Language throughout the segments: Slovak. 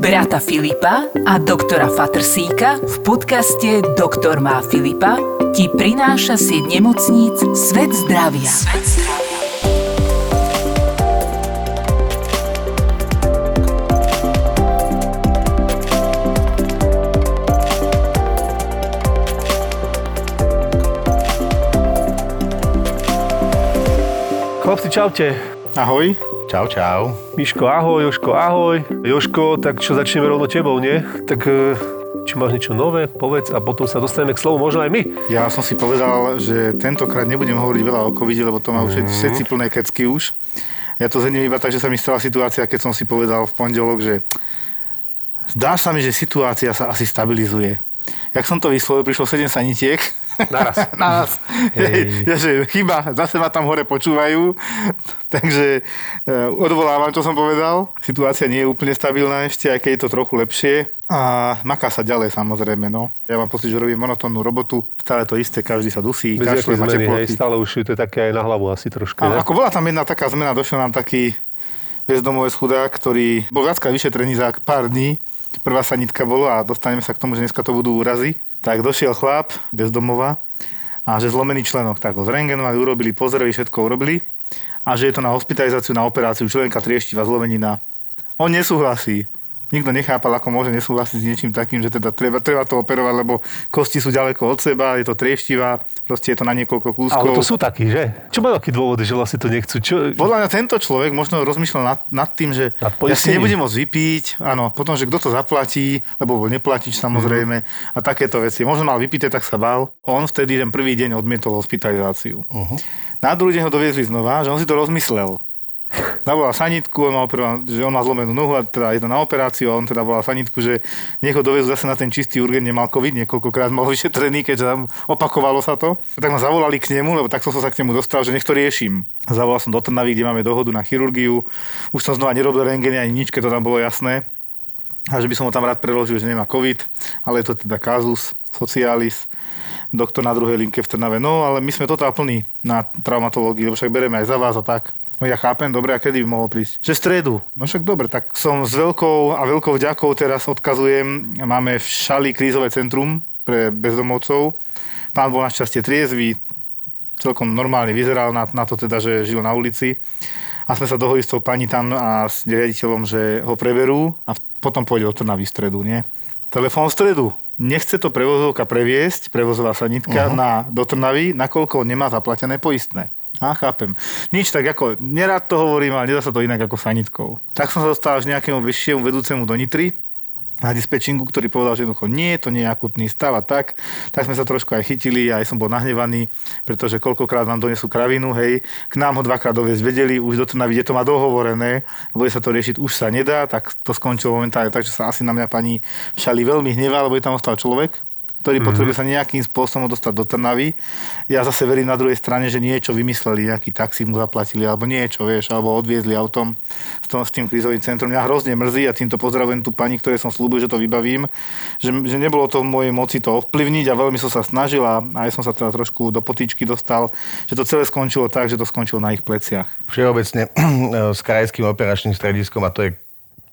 brata Filipa a doktora Fatrsíka v podcaste Doktor má Filipa ti prináša sieť nemocníc Svet zdravia. Svet zdravia. Chlapci, čaute. Ahoj. Čau, čau. Miško, ahoj, Joško, ahoj. Joško, tak čo začneme rovno tebou, nie? Tak e, či máš niečo nové, povedz a potom sa dostaneme k slovu, možno aj my. Ja som si povedal, že tentokrát nebudem hovoriť veľa o covide, lebo to má už mm. všetci plné kecky už. Ja to zhrním iba tak, že sa mi stala situácia, keď som si povedal v pondelok, že zdá sa mi, že situácia sa asi stabilizuje. Jak som to vyslovil, prišlo 7 sanitiek Naraz. Naraz. Hej. Ja, že chyba, zase ma tam hore počúvajú. Takže e, odvolávam, čo som povedal. Situácia nie je úplne stabilná ešte, aj keď je to trochu lepšie. A maká sa ďalej samozrejme, no. Ja mám pocit, že robím monotónnu robotu, stále to isté, každý sa dusí, Bez kašle, má zmeny, hej, stále už to je také aj na hlavu asi trošku. A, ako bola tam jedna taká zmena, došiel nám taký bezdomový chudák, ktorý bol viackrát vyšetrený za pár dní. Prvá sanitka bolo a dostaneme sa k tomu, že dneska to budú úrazy. Tak došiel chlap bez domova a že zlomený členok, tak ho zrengenovali, urobili pozdravy, všetko urobili a že je to na hospitalizáciu, na operáciu členka trieštiva zlomenina. On nesúhlasí nikto nechápal, ako môže nesúhlasiť s niečím takým, že teda treba, treba to operovať, lebo kosti sú ďaleko od seba, je to trieštivá, proste je to na niekoľko kúskov. Ale to sú takí, že? Čo majú aký dôvody, že vlastne to nechcú? Čo... Podľa mňa tento človek možno rozmýšľal nad, nad tým, že nad ja si nebudem môcť vypiť, áno, potom, že kto to zaplatí, lebo bol neplatič samozrejme mm. a takéto veci. Možno mal vypité, tak sa bál. On vtedy ten prvý deň odmietol hospitalizáciu. Uh-huh. Na druhý deň ho doviezli znova, že on si to rozmyslel zavolal sanitku, on mal prvá, že on má zlomenú nohu a teda je na operáciu a on teda volal sanitku, že nech ho dovezú zase na ten čistý urgent, nemal COVID, niekoľkokrát mal vyšetrený, keďže tam opakovalo sa to. Tak ma zavolali k nemu, lebo tak som sa k nemu dostal, že nech to riešim. Zavolal som do Trnavy, kde máme dohodu na chirurgiu. Už som znova nerobil rengeny ani nič, keď to tam bolo jasné. A že by som ho tam rád preložil, že nemá COVID, ale je to teda kazus socialis doktor na druhej linke v Trnave. No, ale my sme totál plní na traumatológii, lebo však bereme aj za vás a tak. No ja chápem, dobre, a kedy by mohol prísť? Že stredu. No však dobre, tak som s veľkou a veľkou vďakou teraz odkazujem. Máme v Šali krízové centrum pre bezdomovcov. Pán bol našťastie triezvy, celkom normálne vyzeral na, na to teda, že žil na ulici. A sme sa dohodli s tou pani tam a s riaditeľom, že ho preberú a potom pôjde do Trnavy v stredu, nie? Telefón v stredu. Nechce to prevozovka previesť, prevozová sanitka uh-huh. na, do Trnavy, nakoľko nemá zaplatené poistné. A chápem. Nič tak ako, nerád to hovorím, ale nedá sa to inak ako sanitkou. Tak som sa dostal až nejakému vyššiemu vedúcemu do Nitry, na dispečingu, ktorý povedal, že jednoducho nie, to nie je akutný stav a tak. Tak sme sa trošku aj chytili, aj som bol nahnevaný, pretože koľkokrát vám donesú kravinu, hej, k nám ho dvakrát doviezť vedeli, už do Trnavy, to má dohovorené, a bude sa to riešiť, už sa nedá, tak to skončilo momentálne tak, že sa asi na mňa pani Šali veľmi hnevá, lebo je tam ostal človek, ktorý mm-hmm. potrebuje sa nejakým spôsobom dostať do Trnavy. Ja zase verím na druhej strane, že niečo vymysleli, nejaký taxi mu zaplatili, alebo niečo, vieš, alebo odviezli autom s, tom, s tým krízovým centrom. Mňa hrozne mrzí a týmto pozdravujem tú pani, ktoré som slúbil, že to vybavím, že, že nebolo to v mojej moci to ovplyvniť a veľmi som sa snažil a aj som sa teda trošku do potýčky dostal, že to celé skončilo tak, že to skončilo na ich pleciach. Všeobecne s krajským operačným strediskom, a to je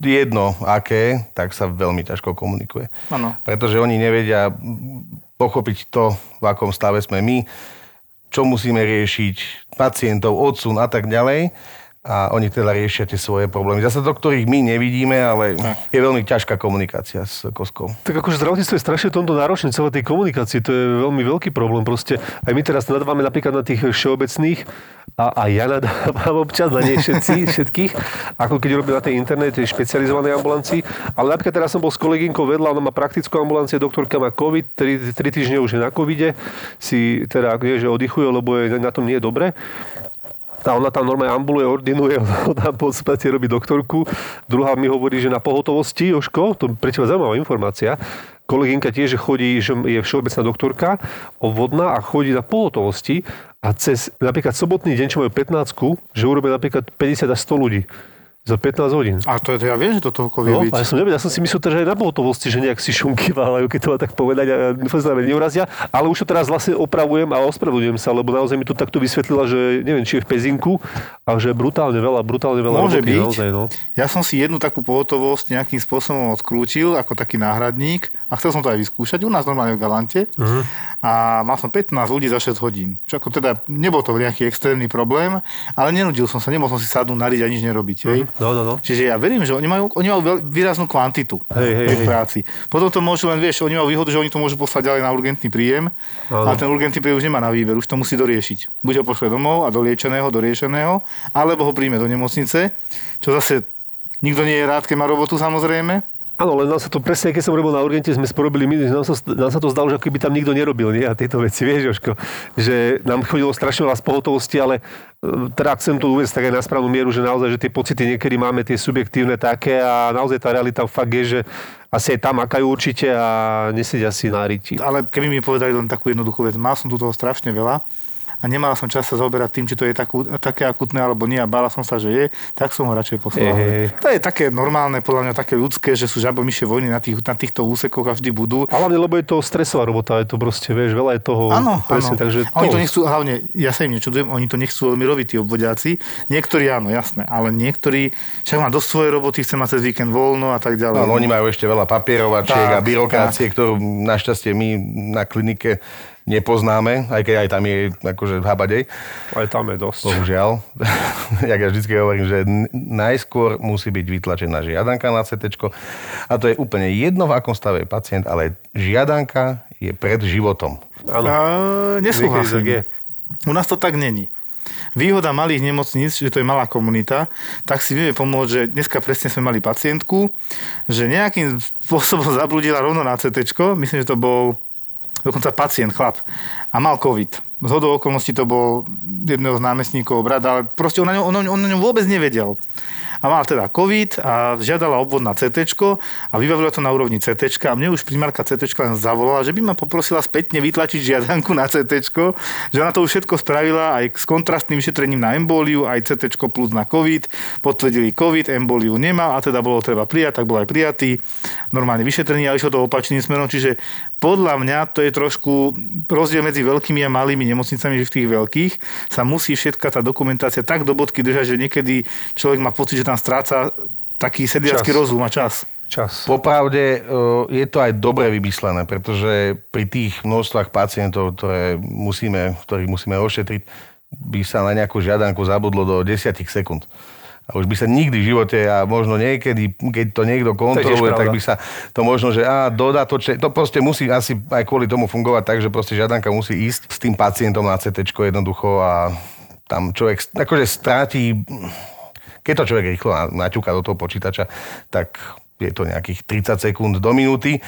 jedno aké, tak sa veľmi ťažko komunikuje. Ano. Pretože oni nevedia pochopiť to, v akom stave sme my, čo musíme riešiť, pacientov, odsun a tak ďalej a oni teda riešia tie svoje problémy. Zase do ktorých my nevidíme, ale je veľmi ťažká komunikácia s Koskou. Tak akože zdravotníctvo je strašne tomto náročné, celé tej komunikácii, to je veľmi veľký problém. Proste aj my teraz nadávame napríklad na tých všeobecných a, a ja nadávam občas na nie všetci, všetkých, ako keď robím na tej internete špecializovanej ambulancii. Ale napríklad teraz som bol s kolegynkou vedľa, ona má praktickú ambulanciu, doktorka má COVID, 3, 3 týždne už je na covide, si teda nie, že oddychuje, lebo je, na tom nie je dobre tá ona tam normálne ambuluje, ordinuje, ona v podstate robí doktorku. Druhá mi hovorí, že na pohotovosti, Joško, to pre teba zaujímavá informácia, kolegynka tiež chodí, že je všeobecná doktorka, obvodná a chodí na pohotovosti a cez napríklad sobotný deň, čo majú 15, že urobia napríklad 50 až 100 ľudí Za 15 hodín. A to, to ja viem, že to toľko vie No, byť. ja som nevedel, ja som si myslel, že aj na pohotovosti, že nejak si šunky váľajú, keď to má tak povedať a dúfam, sa neurazia. Ale už to teraz vlastne opravujem a ospravedlňujem sa, lebo naozaj mi to takto vysvetlila, že neviem, či je v Pezinku a že brutálne veľa, brutálne veľa Môže roboty, byť. naozaj, no. Ja som si jednu takú pohotovosť nejakým spôsobom odkrútil ako taký náhradník a chcel som to aj vyskúšať u nás normálne v Galante. Mhm. A mal som 15 ľudí za 6 hodín. Čo ako teda, nebol to nejaký extrémny problém, ale nenudil som sa, nemohol som si sadnúť, nariť a nič nerobiť. Hej. No, no, no. Čiže ja verím, že oni majú, oni majú veľ, výraznú kvantitu Hej, hej, hej. práci. Potom to môžu len, vieš, oni majú výhodu, že oni to môžu poslať ďalej na urgentný príjem, Áno. ale ten urgentný príjem už nemá na výber, už to musí doriešiť. Buď ho pošle domov a do liečeného, do riešeného, alebo ho príjme do nemocnice, čo zase nikto nie je rád, keď má robotu samozrejme. Áno, len nám sa to presne, keď som robil na urgente, sme sporobili my, nám sa, nám sa to zdalo, že keby tam nikto nerobil, nie? A tieto veci, vieš, Jožko, že nám chodilo strašne veľa pohotovosti, ale e, teda chcem to uvieť tak aj na správnu mieru, že naozaj, že tie pocity niekedy máme tie subjektívne také a naozaj tá realita fakt je, že asi aj tam makajú určite a nesedia si na riti. Ale keby mi povedali len takú jednoduchú vec, mal som tu toho strašne veľa a nemal som čas sa zaoberať tým, či to je takú, také akutné alebo nie a bála som sa, že je, tak som ho radšej poslal. Hej. To je také normálne, podľa mňa také ľudské, že sú žabomyšie vojny na, tých, na týchto úsekoch a vždy budú. A hlavne, lebo je to stresová robota, je to proste, vieš, veľa je toho. Áno, presne, áno. takže A Oni to nechcú, hlavne, ja sa im nečudujem, oni to nechcú veľmi robiť, tí obvodiaci. Niektorí áno, jasné, ale niektorí, však má dosť svojej roboty, chce mať cez víkend voľno a tak ďalej. No, oni majú ešte veľa papierovačiek Tak, a byrokracie, ktorú našťastie my na klinike nepoznáme, aj keď aj tam je akože habadej. Aj tam je dosť. Bohužiaľ. Jak ja vždy hovorím, že najskôr musí byť vytlačená žiadanka na CT. A to je úplne jedno, v akom stave je pacient, ale žiadanka je pred životom. Áno. Nesúhlasím. U nás to tak není. Výhoda malých nemocníc, že to je malá komunita, tak si vieme pomôcť, že dneska presne sme mali pacientku, že nejakým spôsobom zabludila rovno na CT, myslím, že to bol dokonca pacient, chlap, a mal COVID. Z hodou okolností to bol jedného z námestníkov brat, ale proste on, na ňom, ňom vôbec nevedel. A mal teda COVID a žiadala obvod na CT a vybavila to na úrovni CT a mne už primárka CT len zavolala, že by ma poprosila spätne vytlačiť žiadanku na CT, že ona to už všetko spravila aj s kontrastným vyšetrením na emboliu, aj CT plus na COVID, potvrdili COVID, emboliu nemá a teda bolo treba prijať, tak bol aj prijatý, normálne vyšetrený a išlo to opačným smerom, čiže podľa mňa to je trošku rozdiel medzi veľkými a malými nemocnicami, že v tých veľkých sa musí všetka tá dokumentácia tak do bodky držať, že niekedy človek má pocit, že tam stráca taký sedliacký Čas. rozum a čas. Čas. Popravde e, je to aj dobre vymyslené, pretože pri tých množstvách pacientov, ktoré musíme, ktorých musíme ošetriť, by sa na nejakú žiadanku zabudlo do 10 sekúnd. A už by sa nikdy v živote a možno niekedy, keď to niekto kontroluje, pravda. tak by sa to možno, že á, dodatočne, to proste musí asi aj kvôli tomu fungovať tak, že proste žiadanka musí ísť s tým pacientom na CT jednoducho a tam človek akože stráti keď to človek rýchlo na- naťuká do toho počítača, tak je to nejakých 30 sekúnd do minúty,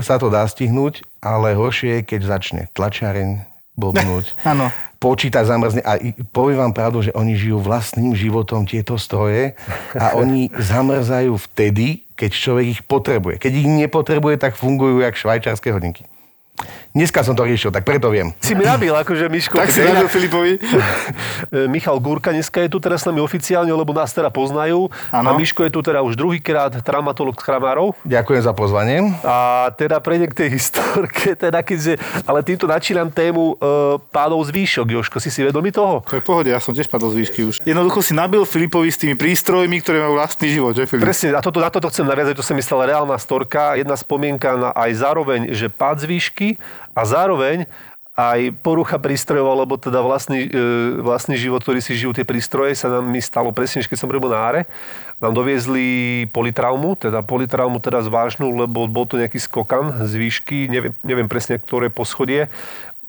sa to dá stihnúť, ale horšie je, keď začne tlačiareň blbnúť, Áno. počítač zamrzne a poviem vám pravdu, že oni žijú vlastným životom tieto stroje a oni zamrzajú vtedy, keď človek ich potrebuje. Keď ich nepotrebuje, tak fungujú jak švajčiarske hodinky. Dneska som to riešil, tak preto viem. Si mi nabil, akože Miško. Tak si radil Filipovi. E, Michal Gúrka dneska je tu teraz s nami oficiálne, lebo nás teda poznajú. Áno. A Miško je tu teda už druhýkrát traumatolog z Kramárov. Ďakujem za pozvanie. A teda prejdem k tej historke, teda keďže, ale týmto načínam tému e, pádov z výšok, Joško, si si vedomý toho? To je v pohode, ja som tiež padol z výšky už. Jednoducho si nabil Filipovi s tými prístrojmi, ktoré majú vlastný život, že Filip? Presne, a toto, na toto chcem naviazať, to sa mi stala reálna storka, jedna spomienka na aj zároveň, že pád z výšky a zároveň aj porucha prístrojov, alebo teda vlastný, e, vlastný život, ktorý si žijú tie prístroje, sa nám mi stalo presne, keď som robil na áre. Nám doviezli politraumu, teda politraumu teraz vážnu, lebo bol to nejaký skokan z výšky, neviem, neviem presne, ktoré poschodie.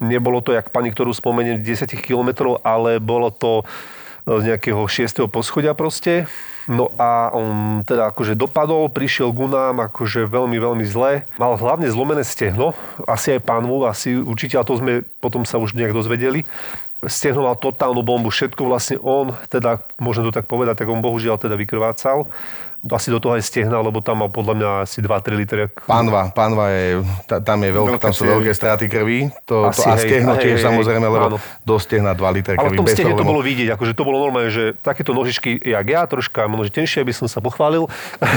Nebolo to, jak pani, ktorú spomeniem, 10 kilometrov, ale bolo to z nejakého 6. poschodia proste. No a on teda akože dopadol, prišiel ku nám akože veľmi, veľmi zle. Mal hlavne zlomené stehno, asi aj pánvu, asi určite, a to sme potom sa už nejak dozvedeli. Stehno mal totálnu bombu, všetko vlastne on, teda môžem to tak povedať, tak on bohužiaľ teda vykrvácal. Asi do toho aj stehna, lebo tam mal podľa mňa asi 2-3 litre. Pánva, pánva je, tam, je veľké, tam sú veľké straty krvi. To, to a stehno tiež hej, samozrejme, lebo áno. do stehna 2 litre krvi. Ale v tom stehne to bolo vidieť, akože to bolo normálne, že takéto nožičky, jak ja, troška možno tenšie, aby som sa pochválil.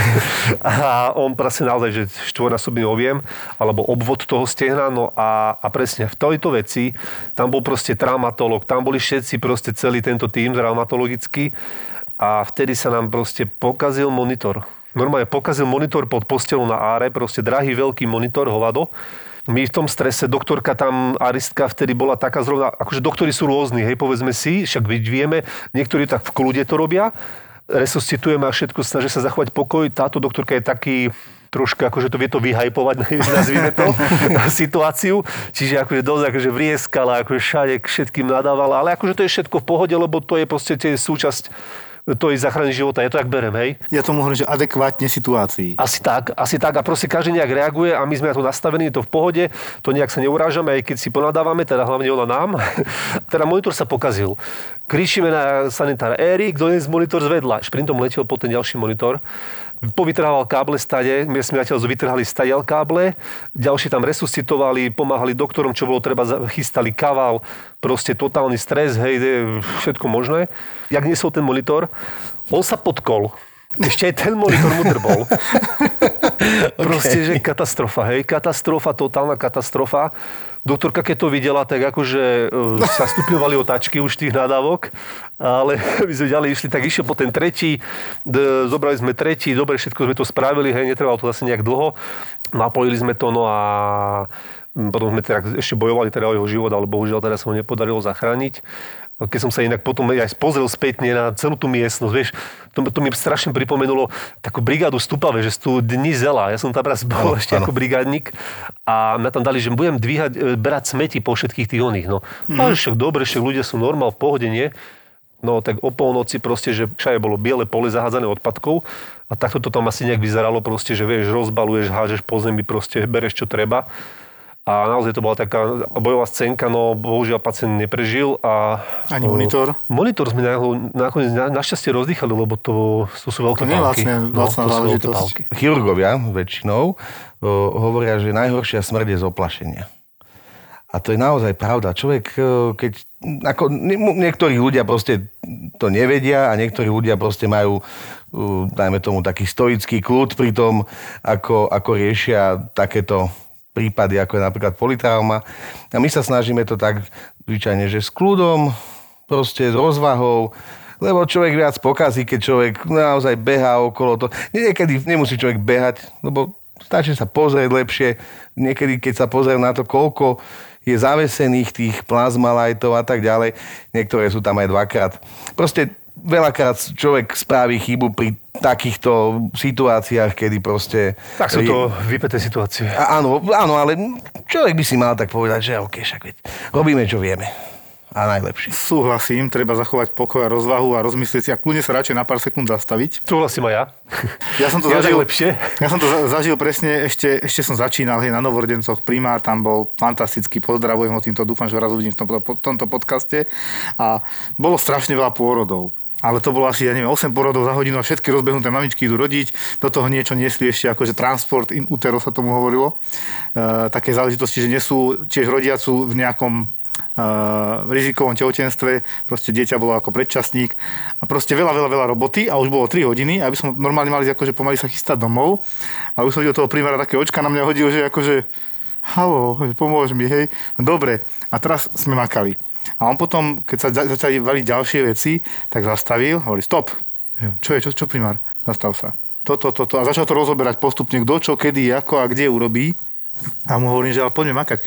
a on proste naozaj, že štvornásobný objem, alebo obvod toho stehna, no a, a presne v tejto veci, tam bol proste traumatolog, tam boli všetci proste celý tento tým traumatologický a vtedy sa nám proste pokazil monitor. Normálne pokazil monitor pod postelou na áre, proste drahý veľký monitor, hovado. My v tom strese, doktorka tam, aristka vtedy bola taká zrovna, akože doktori sú rôzni, hej, povedzme si, však vieme, niektorí tak v kľude to robia, resuscitujeme a všetko, snažia sa zachovať pokoj. Táto doktorka je taký, troška, akože to vie to vyhajpovať, nazvime to, situáciu. Čiže akože dosť akože vrieskala, akože všade všetkým nadávala, ale akože to je všetko v pohode, lebo to je proste súčasť to je zachrany života. Ja to tak berem, hej? Ja tomu hovorím, že adekvátne situácii. Asi tak, asi tak. A proste každý nejak reaguje a my sme na to nastavení, to v pohode, to nejak sa neurážame, aj keď si ponadávame, teda hlavne ona nám. teda monitor sa pokazil. Kričíme na sanitár Erik, donies monitor zvedla. Šprintom letel po ten ďalší monitor povytrhával káble stade, my sme zatiaľ vytrhali stadiaľ káble, ďalší tam resuscitovali, pomáhali doktorom, čo bolo treba, chystali kaval, proste totálny stres, hej, všetko možné. Jak nesol ten monitor, on sa podkol. Ešte aj ten monitor mu drbol. Proste, že katastrofa, hej, katastrofa, totálna katastrofa. Doktorka, keď to videla, tak akože e, sa stupňovali otáčky už tých nadávok, ale my sme ďalej išli, tak išiel po ten tretí, zobrali sme tretí, dobre, všetko sme to spravili, hej, netrvalo to zase nejak dlho, napojili sme to, no a potom sme teda ešte bojovali teda o jeho život, ale bohužiaľ teda sa ho nepodarilo zachrániť. Keď som sa inak potom aj pozrel spätne na celú tú miestnosť, vieš, to, to mi strašne pripomenulo takú brigádu Stupave, že sú dni zela. Ja som tam raz bol ano, ešte ano. ako brigádnik a mňa tam dali, že budem dvíhať, e, berať smeti po všetkých tých oných. No. Mm-hmm. A však dobre, však ľudia sú normál, v pohode, nie? No tak o polnoci proste, že všade bolo biele pole zahádzané odpadkov a takto to tam asi nejak vyzeralo proste, že vieš, rozbaluješ, hážeš po zemi, proste bereš čo treba. A naozaj to bola taká bojová scénka, no bohužiaľ pacient neprežil. A, Ani monitor? Monitor sme nakoniec na, našťastie rozdýchali, lebo to, to sú veľké to pálky. Vlastne, no, to sú pálky. Chirurgovia väčšinou o, hovoria, že najhoršia smrť je z oplašenia. A to je naozaj pravda. Človek, keď... Ako, niektorí ľudia proste to nevedia a niektorí ľudia proste majú dajme tomu taký stoický kľud pri tom, ako, ako riešia takéto prípady, ako je napríklad politrauma. A my sa snažíme to tak zvyčajne, že s kľudom, proste s rozvahou, lebo človek viac pokazí, keď človek naozaj behá okolo to. Niekedy nemusí človek behať, lebo stačí sa pozrieť lepšie. Niekedy, keď sa pozrie na to, koľko je zavesených tých plazmalajtov a tak ďalej, niektoré sú tam aj dvakrát. Proste veľakrát človek spraví chybu pri takýchto situáciách, kedy proste... Tak sú to vypeté situácie. A, áno, áno, ale človek by si mal tak povedať, že OK, však veď, robíme, čo vieme. A najlepšie. Súhlasím, treba zachovať pokoj a rozvahu a rozmyslieť si a kľudne sa radšej na pár sekúnd zastaviť. Súhlasím aj ja. Ja som to ja zažil, lepšie. Ja som to zažil presne, ešte, ešte som začínal hej, na Novordencoch, primár tam bol fantastický, pozdravujem ho týmto, dúfam, že raz uvidím v tomto, tomto podcaste. A bolo strašne veľa pôrodov ale to bolo asi, ja neviem, 8 porodov za hodinu a všetky rozbehnuté mamičky idú rodiť. Do toho niečo niesli ešte akože transport in utero sa tomu hovorilo. E, také záležitosti, že nesú tiež rodiacu v nejakom uh, rizikovom tehotenstve, proste dieťa bolo ako predčasník a proste veľa, veľa, veľa roboty a už bolo 3 hodiny, aby som normálne mali akože pomaly sa chystať domov a už som videl toho primára také očka na mňa hodil, že akože halo, pomôž mi, hej. Dobre, a teraz sme makali. A on potom, keď sa začali valiť ďalšie veci, tak zastavil, hovorí stop. Čo je, čo, čo primár? Zastav sa. Toto, toto. A začal to rozoberať postupne, kto čo, kedy, ako a kde urobí. A mu hovorím, že ale poďme makať.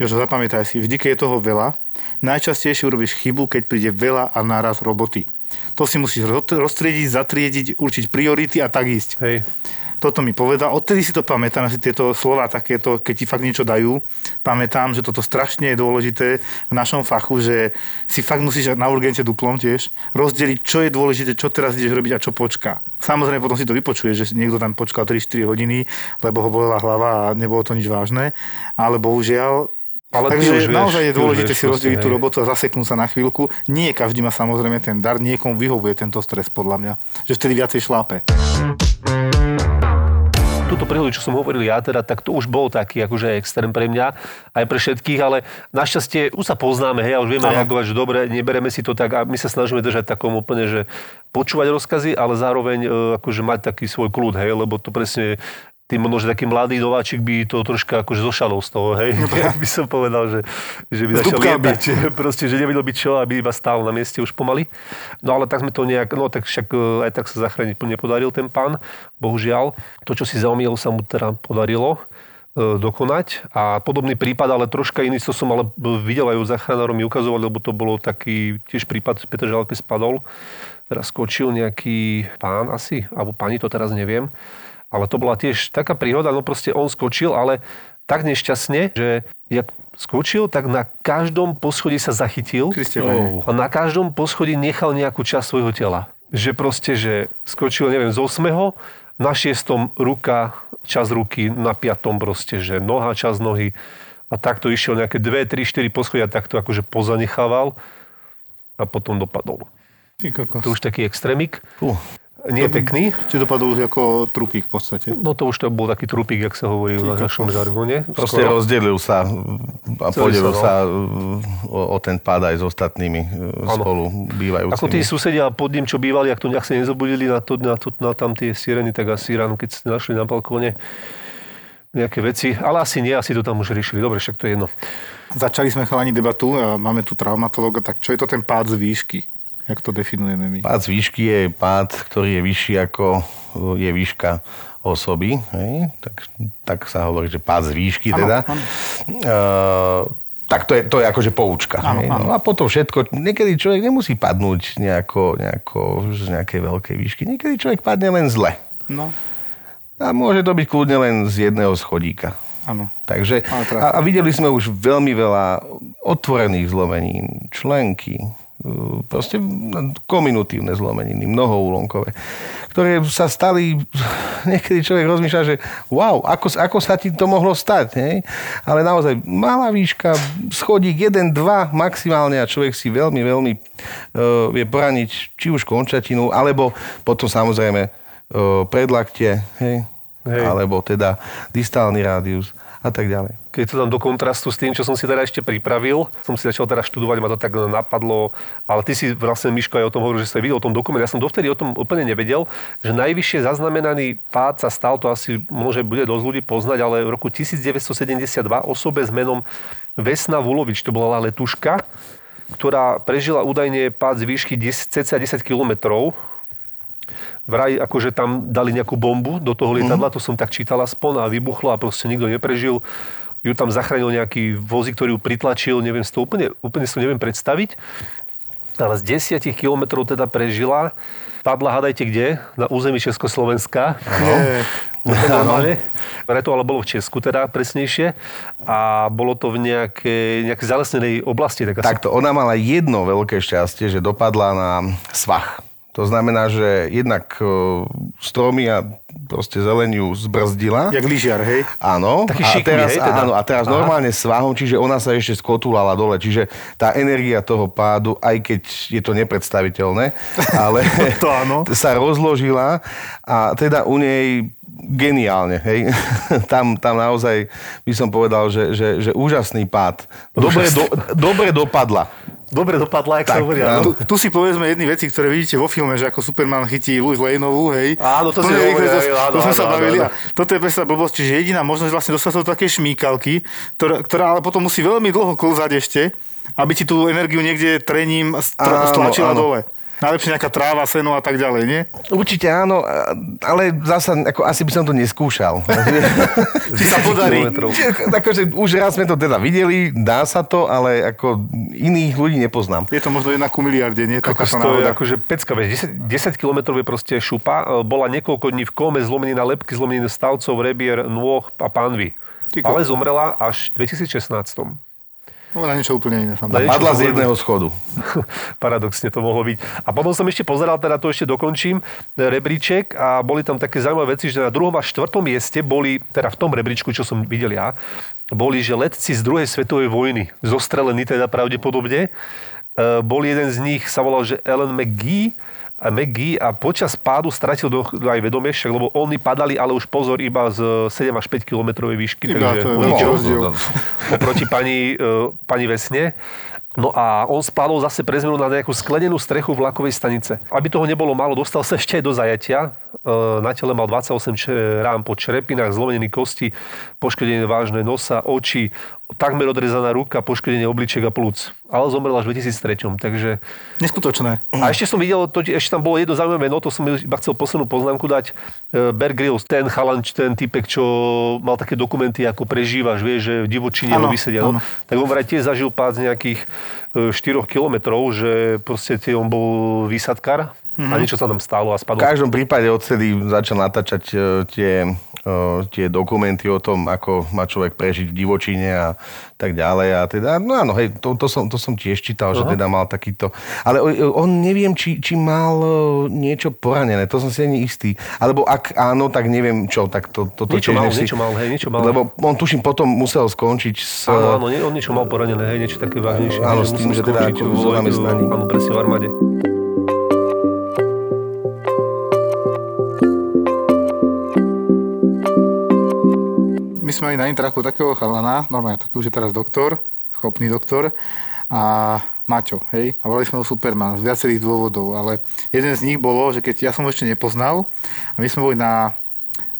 Jožo, zapamätaj si, vždy, keď je toho veľa, najčastejšie urobíš chybu, keď príde veľa a naraz roboty. To si musíš roztriediť, zatriediť, určiť priority a tak ísť. Hej toto mi povedal. Odtedy si to pamätám, si tieto slova takéto, keď ti fakt niečo dajú, pamätám, že toto strašne je dôležité v našom fachu, že si fakt musíš na urgente duplom tiež rozdeliť, čo je dôležité, čo teraz ideš robiť a čo počká. Samozrejme potom si to vypočuje, že niekto tam počkal 3-4 hodiny, lebo ho bolela hlava a nebolo to nič vážne, ale bohužiaľ Ale Takže už naozaj vieš, je dôležité si rozdeliť tú robotu a zaseknúť sa na chvíľku. Nie každý má samozrejme ten dar, niekomu vyhovuje tento stres podľa mňa, že vtedy viacej šlápe túto príhodu, čo som hovoril ja, teda, tak to už bol taký akože extrém pre mňa, aj pre všetkých, ale našťastie už sa poznáme, hej, a už vieme Aha. reagovať, že dobre, nebereme si to tak a my sa snažíme držať takom úplne, že počúvať rozkazy, ale zároveň e, akože mať taký svoj kľud, hej, lebo to presne tým možno, že taký mladý nováčik by to troška akože zošalol z toho, hej. No, ja by som povedal, že, že by začal lietať, proste, že nevedel byť čo, aby iba stál na mieste už pomaly. No ale tak sme to nejak, no tak však e, aj tak sa zachrániť nepodaril ten pán, bohužiaľ. To, čo si zaumiel, sa mu teda podarilo e, dokonať. A podobný prípad, ale troška iný, to som ale videl aj u záchranárom mi ukazovali, lebo to bolo taký tiež prípad, Petr Žalky spadol. Teraz skočil nejaký pán asi, alebo pani, to teraz neviem ale to bola tiež taká príhoda, no proste on skočil, ale tak nešťastne, že jak skočil, tak na každom poschodí sa zachytil oh. a na každom poschodí nechal nejakú časť svojho tela. Že proste, že skočil, neviem, z 8. na šiestom ruka, čas ruky, na piatom proste, že noha, čas nohy a takto išiel nejaké 2, 3, 4 poschodia, takto akože pozanechával a potom dopadol. Ty kokos. To už taký extrémik. Uh nie je pekný. Či dopadol už ako trupík v podstate? No to už to bol taký trupík, jak sa hovorí v našom žargone. Proste Skoro. rozdelil sa a podelil sa, no. sa o, o ten pád aj s ostatnými ano. spolu bývajúcimi. Ako tí susedia pod ním, čo bývali, ak to nejak sa nezobudili na, to, na, to, na tam tie sireny, tak asi ráno, keď ste našli na balkóne nejaké veci, ale asi nie, asi to tam už riešili. Dobre, však to je jedno. Začali sme chalani debatu, a máme tu traumatológa, tak čo je to ten pád z výšky? Jak to definujeme my? Pád z výšky je pád, ktorý je vyšší ako je výška osoby. Hej? Tak, tak sa hovorí, že pád z výšky ano, teda. Ano. Uh, tak to je, to je akože poučka. Ano, hej? No a potom všetko, niekedy človek nemusí padnúť nejako, nejako z nejakej veľkej výšky. Niekedy človek padne len zle. No. A môže to byť kľudne len z jedného schodíka. Áno. Takže, a, a videli sme už veľmi veľa otvorených zlomenín, členky, proste kominutívne zlomeniny, mnohoúlonkové, ktoré sa stali, niekedy človek rozmýšľa, že wow, ako, ako sa ti to mohlo stať, nie? ale naozaj malá výška, schodík 1, 2 maximálne a človek si veľmi, veľmi uh, vie poraniť či už končatinu, alebo potom samozrejme uh, predlaktie, hej? Hej. alebo teda distálny rádius a tak ďalej. Keď to dám do kontrastu s tým, čo som si teda ešte pripravil, som si začal teda študovať, ma to tak napadlo, ale ty si vlastne, Miško, aj o tom hovoril, že ste videl o tom dokument. Ja som dovtedy o tom úplne nevedel, že najvyššie zaznamenaný pád sa stal, to asi môže bude dosť ľudí poznať, ale v roku 1972 osobe s menom Vesna Vulovič, to bola letuška, ktorá prežila údajne pád z výšky 10, cca 10 kilometrov vraj akože tam dali nejakú bombu do toho lietadla, mm-hmm. to som tak čítal aspoň a vybuchlo a proste nikto neprežil. Ju tam zachránil nejaký vozík, ktorý ju pritlačil, neviem si to úplne, úplne si to neviem predstaviť. Ale z desiatich kilometrov teda prežila. Padla, hádajte kde? Na území Československa. Normálne. to ale bolo v Česku teda presnejšie. A bolo to v nejakej, nejakej zalesnenej oblasti. Tak asi... Takto, ona mala jedno veľké šťastie, že dopadla na svach. To znamená, že jednak e, stromy a proste zeleniu zbrzdila. Jak lyžiar, hej? Áno. Taký a teraz, hej, teda? áno, a teraz Aha. normálne svahom, čiže ona sa ešte skotulala dole. Čiže tá energia toho pádu, aj keď je to nepredstaviteľné, ale to áno. sa rozložila a teda u nej geniálne. Hej. tam, tam naozaj by som povedal, že, že, že úžasný pád. Dobre, do, dobre dopadla dobre dopadla, ak sa hovorí. Tu, tu, si povedzme jedny veci, ktoré vidíte vo filme, že ako Superman chytí Louis Laneovú, hej. Áno, to, si hovorí, to, to, to sme sa bavili. Áno, áno. toto je presne blbosť, čiže jediná možnosť vlastne dostať sa do také šmíkalky, ktorá, ktorá ale potom musí veľmi dlho klzať ešte, aby ti tú energiu niekde trením stlačila dole. Najlepšie nejaká tráva, seno a tak ďalej, nie? Určite áno, ale zasa ako, asi by som to neskúšal. Či sa podarí. akože, už raz sme to teda videli, dá sa to, ale ako iných ľudí nepoznám. Je to možno jedna ku miliarde, nie? Taká to je akože pecka, 10, 10 km je proste šupa. Bola niekoľko dní v kome zlomený na lepky, zlomený stavcov, rebier, nôh a pánvy. Ale zomrela až v 2016. No, na niečo úplne iné. Na padla z jedného schodu. Paradoxne to mohlo byť. A potom som ešte pozeral, teda to ešte dokončím, rebríček a boli tam také zaujímavé veci, že na druhom a štvrtom mieste boli, teda v tom rebríčku, čo som videl ja, boli, že letci z druhej svetovej vojny, zostrelení teda pravdepodobne. E, bol jeden z nich, sa volal, že Ellen McGee, McGee a počas pádu stratil do, aj vedomie, však, lebo oni padali, ale už pozor, iba z 7 až 5 kilometrovej výšky. Iba takže to je rozdiel. Oproti pani, e, pani Vesne. No a on spadol zase pre zmenu na nejakú sklenenú strechu vlakovej stanice. Aby toho nebolo málo, dostal sa ešte aj do zajatia. E, na tele mal 28 rán po črepinách, zlomenený kosti, poškodenie vážne nosa, oči, takmer odrezaná ruka, poškodenie obličiek a plúc. Ale zomrel až v 2003. Takže... Neskutočné. A ešte som videl, to, ešte tam bolo jedno zaujímavé meno, to som iba chcel poslednú poznámku dať. E, Bear Grylls, ten chalan, ten typek, čo mal také dokumenty, ako prežívaš, vieš, že v divočine ho vysedia. No, tak on vraj tiež zažil pád z nejakých 4 e, kilometrov, že proste on bol výsadkar mm-hmm. a niečo sa tam stalo a spadlo. V každom prípade odtedy začal natáčať e, tie, tie dokumenty o tom, ako má človek prežiť v divočine a tak ďalej. A teda, no áno, hej, to, to, som, to som tiež čítal, uh-huh. že teda mal takýto... Ale on neviem, či, či mal niečo poranené, to som si ani istý. Alebo ak áno, tak neviem čo, tak to, to, to niečo mal, si... niečo mal, hej, niečo mal. Lebo on tuším potom musel skončiť s... Áno, áno, on niečo mal poranené, hej, niečo také vážnejšie. Áno, s tým, že teda ako v zamestnaní. Áno, presne v armáde. My sme mali na intraku takého chalana, normálne, tu už je teraz doktor, schopný doktor, a Maťo, hej, a volali sme ho Superman z viacerých dôvodov, ale jeden z nich bolo, že keď ja som ho ešte nepoznal a my sme boli na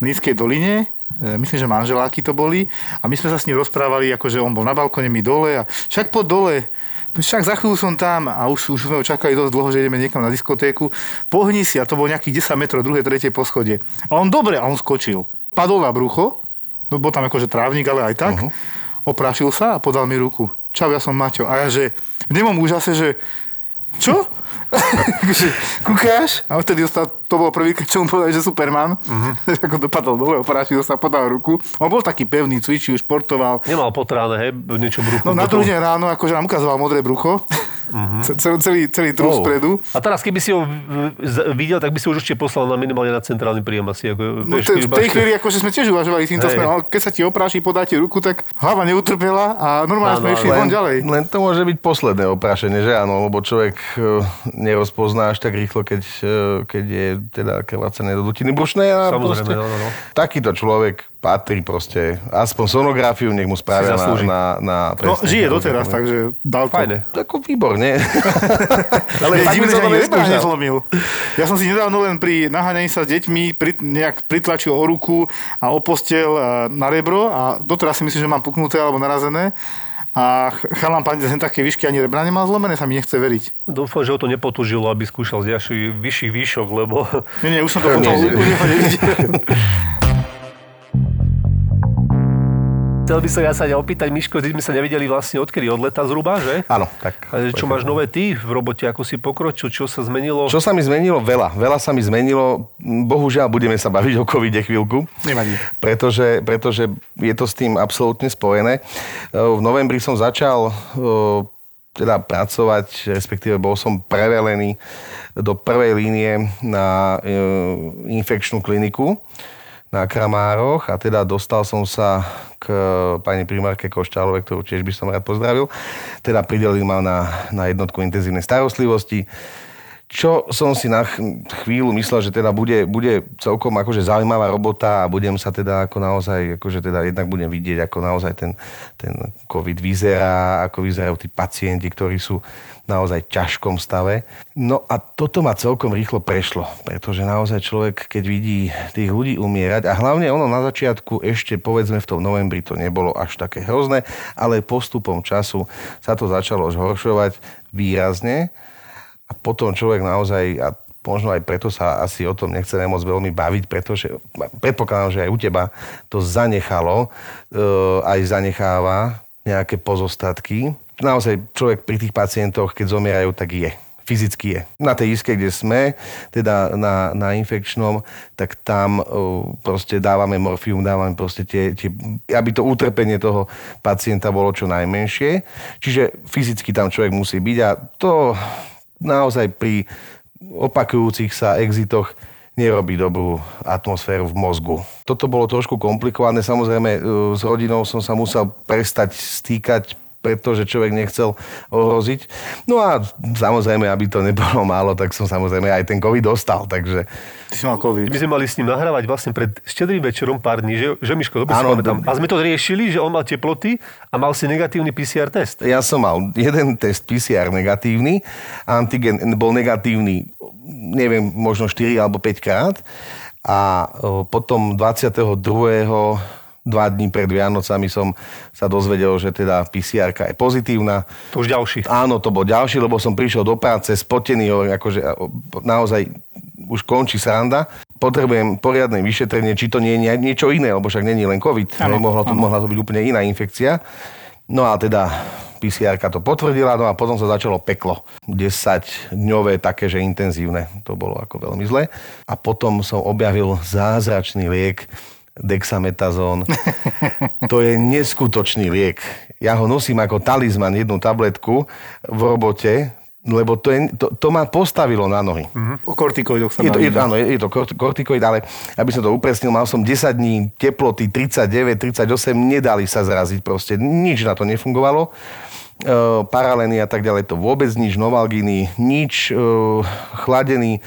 Mníckej doline, e, myslím, že manželáky to boli a my sme sa s ním rozprávali, akože on bol na balkone, my dole a však po dole, však za chvíľu som tam a už, už sme ho čakali dosť dlho, že ideme niekam na diskotéku. Pohni si a to bol nejakých 10 metrov, druhé, tretie poschodie. A on dobre, a on skočil. Padol na brucho, bol tam akože trávnik, ale aj tak. Uh-huh. Oprášil sa a podal mi ruku. Čau, ja som Maťo. A ja, že v nemom úžase, že čo? Kúkáš? A odtedy dostal, to bolo prvý, čo mu povedal, že Superman. Uh-huh. ako dopadol dole, oprášil sa, podal ruku. On bol taký pevný, cvičil, športoval. Nemal potráne, hej, niečo brucho. No na druhý deň ráno, akože nám ukazoval modré brucho. Uh-huh. Celý, celý, celý trus oh. spredu. A teraz, keby si ho videl, tak by si už určite poslal na minimálne na centrálny príjem asi. Ako, no te, v tej chvíli akože sme tiež uvažovali týmto hey. smerom, keď sa ti opráši, podáte ruku, tak hlava neutrpela a normálne sme išli von ďalej. Len to môže byť posledné oprášenie, že áno, lebo človek e, nerozpozná až tak rýchlo, keď, e, keď je teda krvácené do dutiny brušnej. A Samozrejme, no, no, no. Takýto človek patrí proste, aspoň sonografiu nech mu spravia na, na, na No, žije doteraz, takže dal to. Fajne. Tako výborne. Ale je divné, že ani nezlomil. Ja som si nedávno len pri naháňaní sa s deťmi pri, nejak pritlačil o ruku a o postel na rebro a doteraz si myslím, že mám puknuté alebo narazené. A chalám pani z také výšky ani rebra nemal zlomené, sa mi nechce veriť. Dúfam, že ho to nepotúžilo, aby skúšal z vyšších výšok, lebo... Nie, nie, už som to potom chcel by som ja sa opýtať, Miško, ty sme sa nevideli vlastne odkedy, od leta zhruba, že? Áno, tak. A čo máš nové ty v robote, ako si pokročil, čo sa zmenilo? Čo sa mi zmenilo? Veľa. Veľa sa mi zmenilo. Bohužiaľ, budeme sa baviť o covide chvíľku. Nevadí. Pretože, pretože je to s tým absolútne spojené. V novembri som začal teda pracovať, respektíve bol som prevelený do prvej línie na infekčnú kliniku na Kramároch a teda dostal som sa k pani primárke Košťálovej, ktorú tiež by som rád pozdravil. Teda pridelil ma na, na jednotku intenzívnej starostlivosti čo som si na chvíľu myslel, že teda bude, bude celkom akože zaujímavá robota a budem sa teda ako naozaj, akože teda jednak budem vidieť, ako naozaj ten, ten COVID vyzerá, ako vyzerajú tí pacienti, ktorí sú naozaj ťažkom stave. No a toto ma celkom rýchlo prešlo, pretože naozaj človek, keď vidí tých ľudí umierať a hlavne ono na začiatku ešte povedzme v tom novembri to nebolo až také hrozné, ale postupom času sa to začalo zhoršovať výrazne a potom človek naozaj, a možno aj preto sa asi o tom nechceme moc veľmi baviť, pretože predpokladám, že aj u teba to zanechalo, e, aj zanecháva nejaké pozostatky. Naozaj človek pri tých pacientoch, keď zomierajú, tak je fyzicky je. Na tej iske, kde sme, teda na, na infekčnom, tak tam uh, proste dávame morfium, dávame proste tie, tie, aby to utrpenie toho pacienta bolo čo najmenšie. Čiže fyzicky tam človek musí byť a to naozaj pri opakujúcich sa exitoch nerobí dobrú atmosféru v mozgu. Toto bolo trošku komplikované. Samozrejme, e, s rodinou som sa musel prestať stýkať pretože človek nechcel ohroziť. No a samozrejme, aby to nebolo málo, tak som samozrejme aj ten COVID dostal, takže... Ty si mal COVID. My sme mali s ním nahrávať vlastne pred štedrým večerom pár dní, že, že Miško, dobre si pamätám. A sme to riešili, že on mal teploty a mal si negatívny PCR test. Ja som mal jeden test PCR negatívny, antigen bol negatívny, neviem, možno 4 alebo 5 krát. A potom 22 dva dní pred Vianocami som sa dozvedel, že teda pcr je pozitívna. To už ďalší. Áno, to bol ďalší, lebo som prišiel do práce spotený, akože naozaj už končí sranda. Potrebujem poriadne vyšetrenie, či to nie je niečo iné, lebo však není len COVID. Ano, mohla, to, mohla to byť úplne iná infekcia. No a teda pcr to potvrdila, no a potom sa začalo peklo. 10-dňové také, že intenzívne. To bolo ako veľmi zle. A potom som objavil zázračný liek, dexametazón. To je neskutočný liek. Ja ho nosím ako talizman, jednu tabletku v robote, lebo to, je, to, to ma postavilo na nohy. Mm-hmm. O kortikoidoch sa je to, je, Áno, je, je to kortikoid, ale aby som to upresnil, mal som 10 dní teploty 39, 38, nedali sa zraziť proste. Nič na to nefungovalo. E, paraleny a tak ďalej, to vôbec nič, novalginy, nič, e, chladený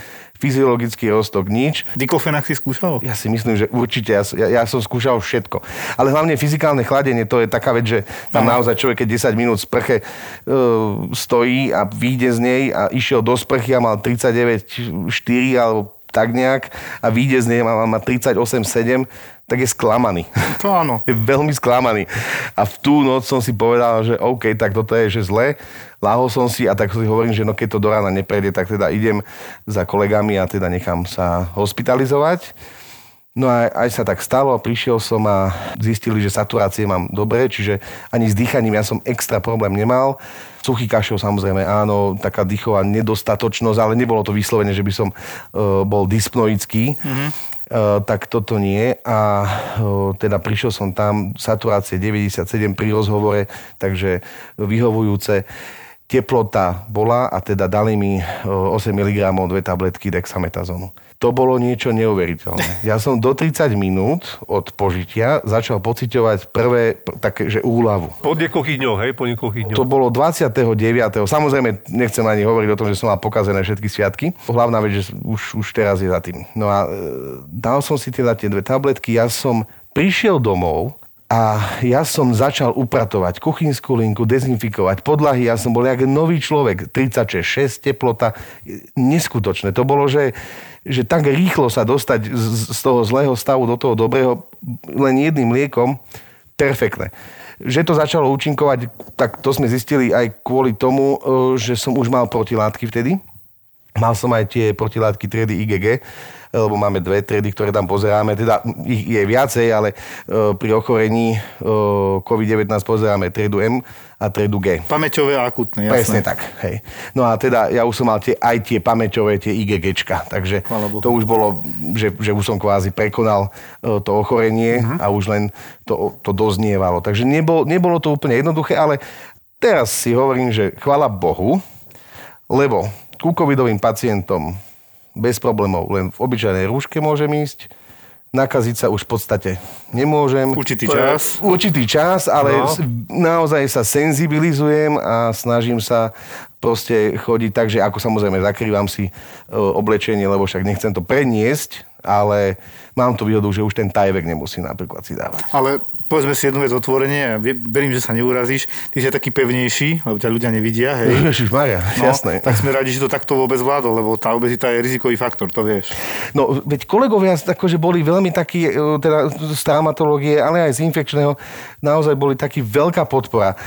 fyziologický roztok, nič. Diklofenak si skúšal? Ja si myslím, že určite. Ja, ja, ja som skúšal všetko. Ale hlavne fyzikálne chladenie, to je taká vec, že tam Aha. naozaj človek, keď 10 minút sprche uh, stojí a vyjde z nej a išiel do sprchy a mal 39,4 alebo tak nejak a vyjde z nej a má 38,7, tak je sklamaný. To áno. je veľmi sklamaný. A v tú noc som si povedal, že OK, tak toto je, že zle. Láhol som si a tak si hovorím, že no keď to do rána neprejde, tak teda idem za kolegami a teda nechám sa hospitalizovať. No a aj sa tak stalo, prišiel som a zistili, že saturácie mám dobre, čiže ani s dýchaním ja som extra problém nemal. Suchý kašel samozrejme, áno, taká dýchová nedostatočnosť, ale nebolo to vyslovene, že by som uh, bol dyspnoický. Mm-hmm. Uh, tak toto nie. A uh, teda prišiel som tam, saturácie 97 pri rozhovore, takže vyhovujúce. Teplota bola a teda dali mi 8 mg dve tabletky dexametazónu to bolo niečo neuveriteľné. Ja som do 30 minút od požitia začal pociťovať prvé také, že úľavu. Po niekoľkých dňoch, hej? Po niekoľkých dňoch. To bolo 29. Samozrejme, nechcem ani hovoriť o tom, že som mal pokazené všetky sviatky. Hlavná vec, že už, už teraz je za tým. No a e, dal som si teda tie dve tabletky. Ja som prišiel domov, a ja som začal upratovať kuchynskú linku, dezinfikovať podlahy. Ja som bol jak nový človek. 36, 6 teplota. Neskutočné. To bolo, že že tak rýchlo sa dostať z, z toho zlého stavu do toho dobrého len jedným liekom, perfektné. Že to začalo účinkovať, tak to sme zistili aj kvôli tomu, e, že som už mal protilátky vtedy. Mal som aj tie protilátky triedy IgG, lebo máme dve triedy, ktoré tam pozeráme, teda ich je viacej, ale e, pri ochorení e, COVID-19 pozeráme triedu M a triedu G. Pamäťové a akutné, jasné. Presne tak, hej. No a teda ja už som mal tie, aj tie pamäťové, tie IgGčka, takže to už bolo, že, že už som kvázi prekonal e, to ochorenie uh-huh. a už len to, to doznievalo. Takže nebol, nebolo to úplne jednoduché, ale teraz si hovorím, že chvala Bohu, lebo ku covidovým pacientom bez problémov. Len v obyčajnej rúške môžem ísť, nakaziť sa už v podstate nemôžem. Určitý čas. Určitý čas, ale no. naozaj sa senzibilizujem a snažím sa proste chodiť tak, že ako samozrejme zakrývam si e, oblečenie, lebo však nechcem to preniesť, ale mám tu výhodu, že už ten tajvek nemusím napríklad si dávať. Ale povedzme si jednu vec otvorenie, verím, že sa neurazíš, ty si taký pevnejší, lebo ťa ľudia nevidia, hej. Ježiš Maria, no, jasné. Tak sme radi, že to takto vôbec vládol, lebo tá obezita je rizikový faktor, to vieš. No, veď kolegovia akože boli veľmi takí, e, teda z traumatológie, ale aj z infekčného, naozaj boli taký veľká podpora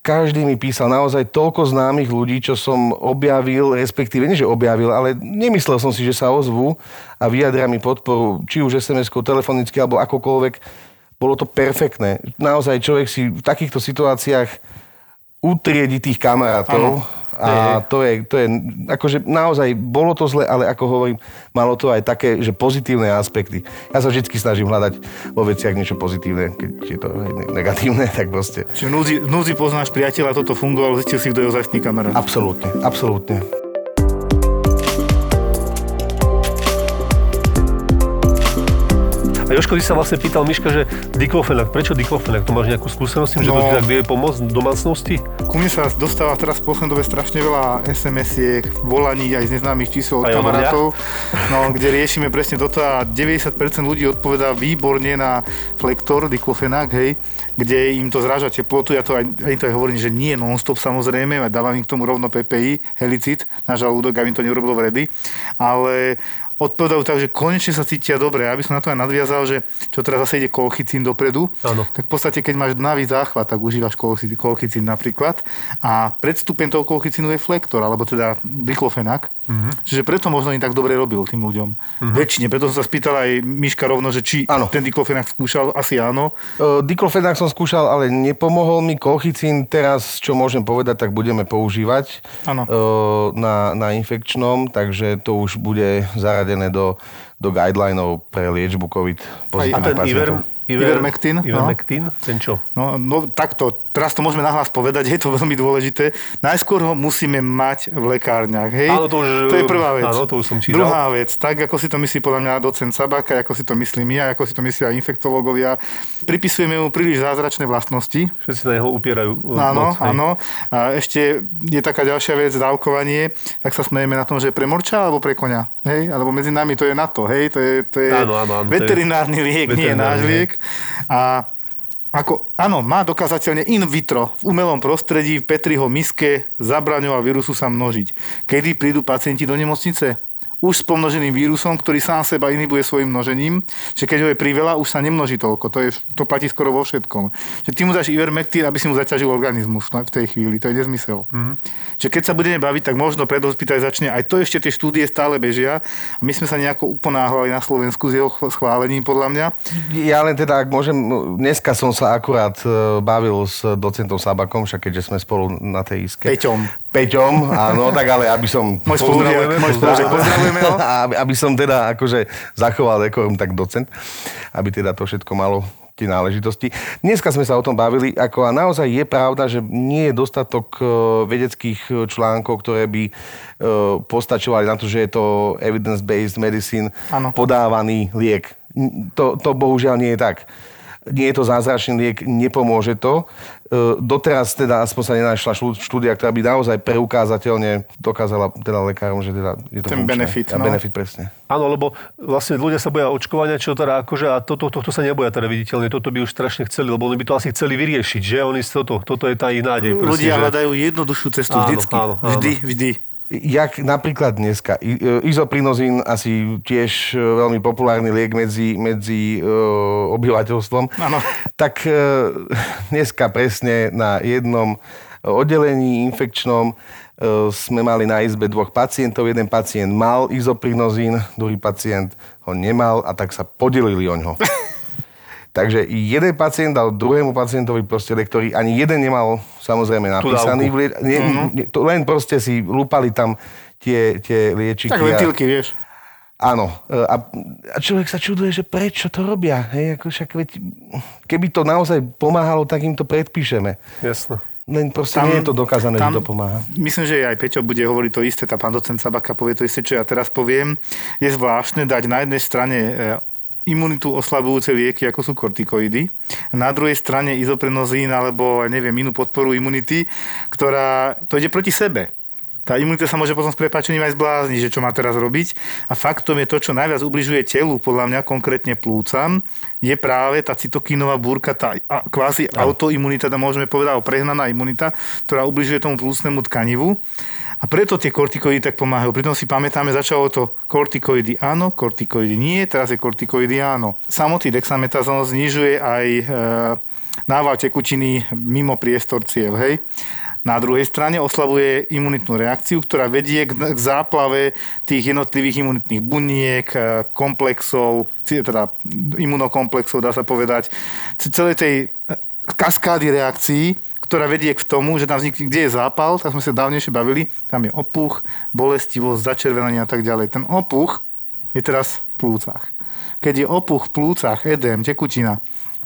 každý mi písal naozaj toľko známych ľudí, čo som objavil, respektíve nie, že objavil, ale nemyslel som si, že sa ozvu a vyjadria mi podporu, či už SMS-kou, telefonicky alebo akokoľvek bolo to perfektné. Naozaj človek si v takýchto situáciách utriedi tých kamarátov. Ano. A to je, to je, akože naozaj bolo to zle, ale ako hovorím, malo to aj také, že pozitívne aspekty. Ja sa vždy snažím hľadať vo veciach niečo pozitívne, keď je to negatívne, tak proste. Čiže v núzi, v núzi poznáš priateľa, toto fungovalo, zistil si, kto je ozajstný kamarát. Absolútne, absolútne. A Joško, ty sa vlastne pýtal Miška, že diklofenak, prečo diklofenak? To máš nejakú skúsenosť s tým, že no, to tak vie pomôcť v domácnosti? Ku mne sa dostáva teraz v poslednej dobe strašne veľa SMS-iek, volaní aj z neznámych čísel od kamarátov, no, kde riešime presne toto a 90% ľudí odpovedá výborne na flektor diklofenak, hej, kde im to zráža teplotu, ja to aj, aj to aj hovorím, že nie non-stop samozrejme, a dávam im k tomu rovno PPI, helicit, na žalúdok, aby im to neurobilo vredy, ale odpovedajú tak, že konečne sa cítia dobre. Ja by som na to aj nadviazal, že čo teraz zase ide kolchicín dopredu, ano. tak v podstate keď máš dnavý záchvat, tak užívaš kolchicín napríklad a predstupen toho kolchicínu je flektor, alebo teda diklofenak. Uh-huh. Čiže preto možno im tak dobre robil tým ľuďom. Uh-huh. Väčšine, preto som sa spýtal aj Miška rovno, že či ano. ten diklofenak skúšal, asi áno. Uh, diklofenak som skúšal, ale nepomohol mi kolchicín. Teraz, čo môžem povedať, tak budeme používať uh, na, na infekčnom, takže to už bude zaradené do, do guidelinov pre liečbu COVID A ten pacientov. Iver, Ivermectin, Ivermectin, no. ten čo? No, no takto, teraz to môžeme nahlas povedať, je to veľmi dôležité. Najskôr ho musíme mať v lekárniach, hej? Áno, to, už, to je prvá vec. Áno, to už som čítal. Druhá vec, tak ako si to myslí podľa mňa docent Sabaka, ako si to myslí my, ako si to myslia infektológovia, pripisujeme mu príliš zázračné vlastnosti. Všetci na neho upierajú. Áno, moc, áno. A ešte je taká ďalšia vec, dávkovanie, tak sa smejeme na tom, že je pre morča alebo pre konia, hej? Alebo medzi nami to je na to, hej? To je, to je áno, áno, áno, veterinárny liek, veterinárny nie náš liek. A ako, áno, má dokázateľne in vitro, v umelom prostredí, v Petriho miske zabraňoval vírusu sa množiť. Kedy prídu pacienti do nemocnice? už s pomnoženým vírusom, ktorý sám seba inhibuje svojim množením, že keď ho je priveľa, už sa nemnoží toľko. To, je, to platí skoro vo všetkom. Že ty mu dáš ivermectin, aby si mu zaťažil organizmus v tej chvíli. To je nezmysel. Mm-hmm. Že keď sa budeme baviť, tak možno predhospitalizačne aj to ešte tie štúdie stále bežia. A my sme sa nejako uponáhľali na Slovensku s jeho schválením, podľa mňa. Ja len teda, ak môžem, dneska som sa akurát e, bavil s docentom Sabakom, však keďže sme spolu na tej iske. Peťom. Peťom, áno, tak ale aby som... Môj Pozdravujeme ho. aby, aby som teda akože zachoval dekorum, tak docent, aby teda to všetko malo tie náležitosti. Dneska sme sa o tom bavili, ako a naozaj je pravda, že nie je dostatok e, vedeckých e, článkov, ktoré by e, postačovali na to, že je to evidence-based medicine, ano. podávaný liek. To, to bohužiaľ nie je tak nie je to zázračný liek, nepomôže to. E, doteraz teda aspoň sa nenašla štúdia, ktorá by naozaj preukázateľne dokázala teda lekárom, že teda je to Ten funkčné. benefit. A no. benefit presne. Áno, lebo vlastne ľudia sa boja očkovania, čo teda akože, a toto, to, to, to sa neboja teda viditeľne, toto by už strašne chceli, lebo oni by to asi chceli vyriešiť, že oni toto, toto je tá ich nádej. Ľudia že... hľadajú jednoduchšiu cestu áno, vždycky. Áno, áno. Vždy, vždy jak napríklad dneska. E, izoprinozín asi tiež e, veľmi populárny liek medzi, medzi uh, obyvateľstvom. Ano. Tak uh, dneska presne na jednom oddelení infekčnom sme mali na izbe dvoch pacientov. Jeden pacient mal izoprinozín, druhý pacient ho nemal a tak sa podelili o ňo. Takže jeden pacient dal druhému pacientovi proste, ktorý ani jeden nemal samozrejme napísaný. Lie- nie, mm-hmm. nie, to len proste si lúpali tam tie, tie liečiky. Tak ventilky, a... vieš. Áno. A, a človek sa čuduje, že prečo to robia. Hej, ako však, veď, keby to naozaj pomáhalo, tak im to predpíšeme. Jasno. Len proste tam, nie je to dokázané, tam, že to pomáha. Myslím, že aj Peťo bude hovoriť to isté, tá pán docent Sabaka povie to isté, čo ja teraz poviem. Je zvláštne dať na jednej strane imunitu oslabujúce lieky, ako sú kortikoidy. Na druhej strane izoprenozín alebo, neviem, inú podporu imunity, ktorá, to ide proti sebe. Tá imunita sa môže potom s prepáčením aj zblázniť, že čo má teraz robiť. A faktom je to, čo najviac ubližuje telu, podľa mňa konkrétne plúcam, je práve tá cytokínová búrka, tá kvázi autoimunita, môžeme povedať, prehnaná imunita, ktorá ubližuje tomu plúcnemu tkanivu. A preto tie kortikoidy tak pomáhajú. Pritom si pamätáme, začalo to kortikoidy áno, kortikoidy nie, teraz je kortikoidy áno. Samotný dexametazón znižuje aj e, nával tekutiny mimo priestor ciev, hej. Na druhej strane oslabuje imunitnú reakciu, ktorá vedie k, k záplave tých jednotlivých imunitných buniek, e, komplexov, teda imunokomplexov, dá sa povedať, celej tej kaskády reakcií, ktorá vedie k tomu, že tam vznikne, kde je zápal, tak sme sa dávnejšie bavili, tam je opuch, bolestivosť, začervenanie a tak ďalej. Ten opuch je teraz v plúcach. Keď je opuch v plúcach, edém, tekutina,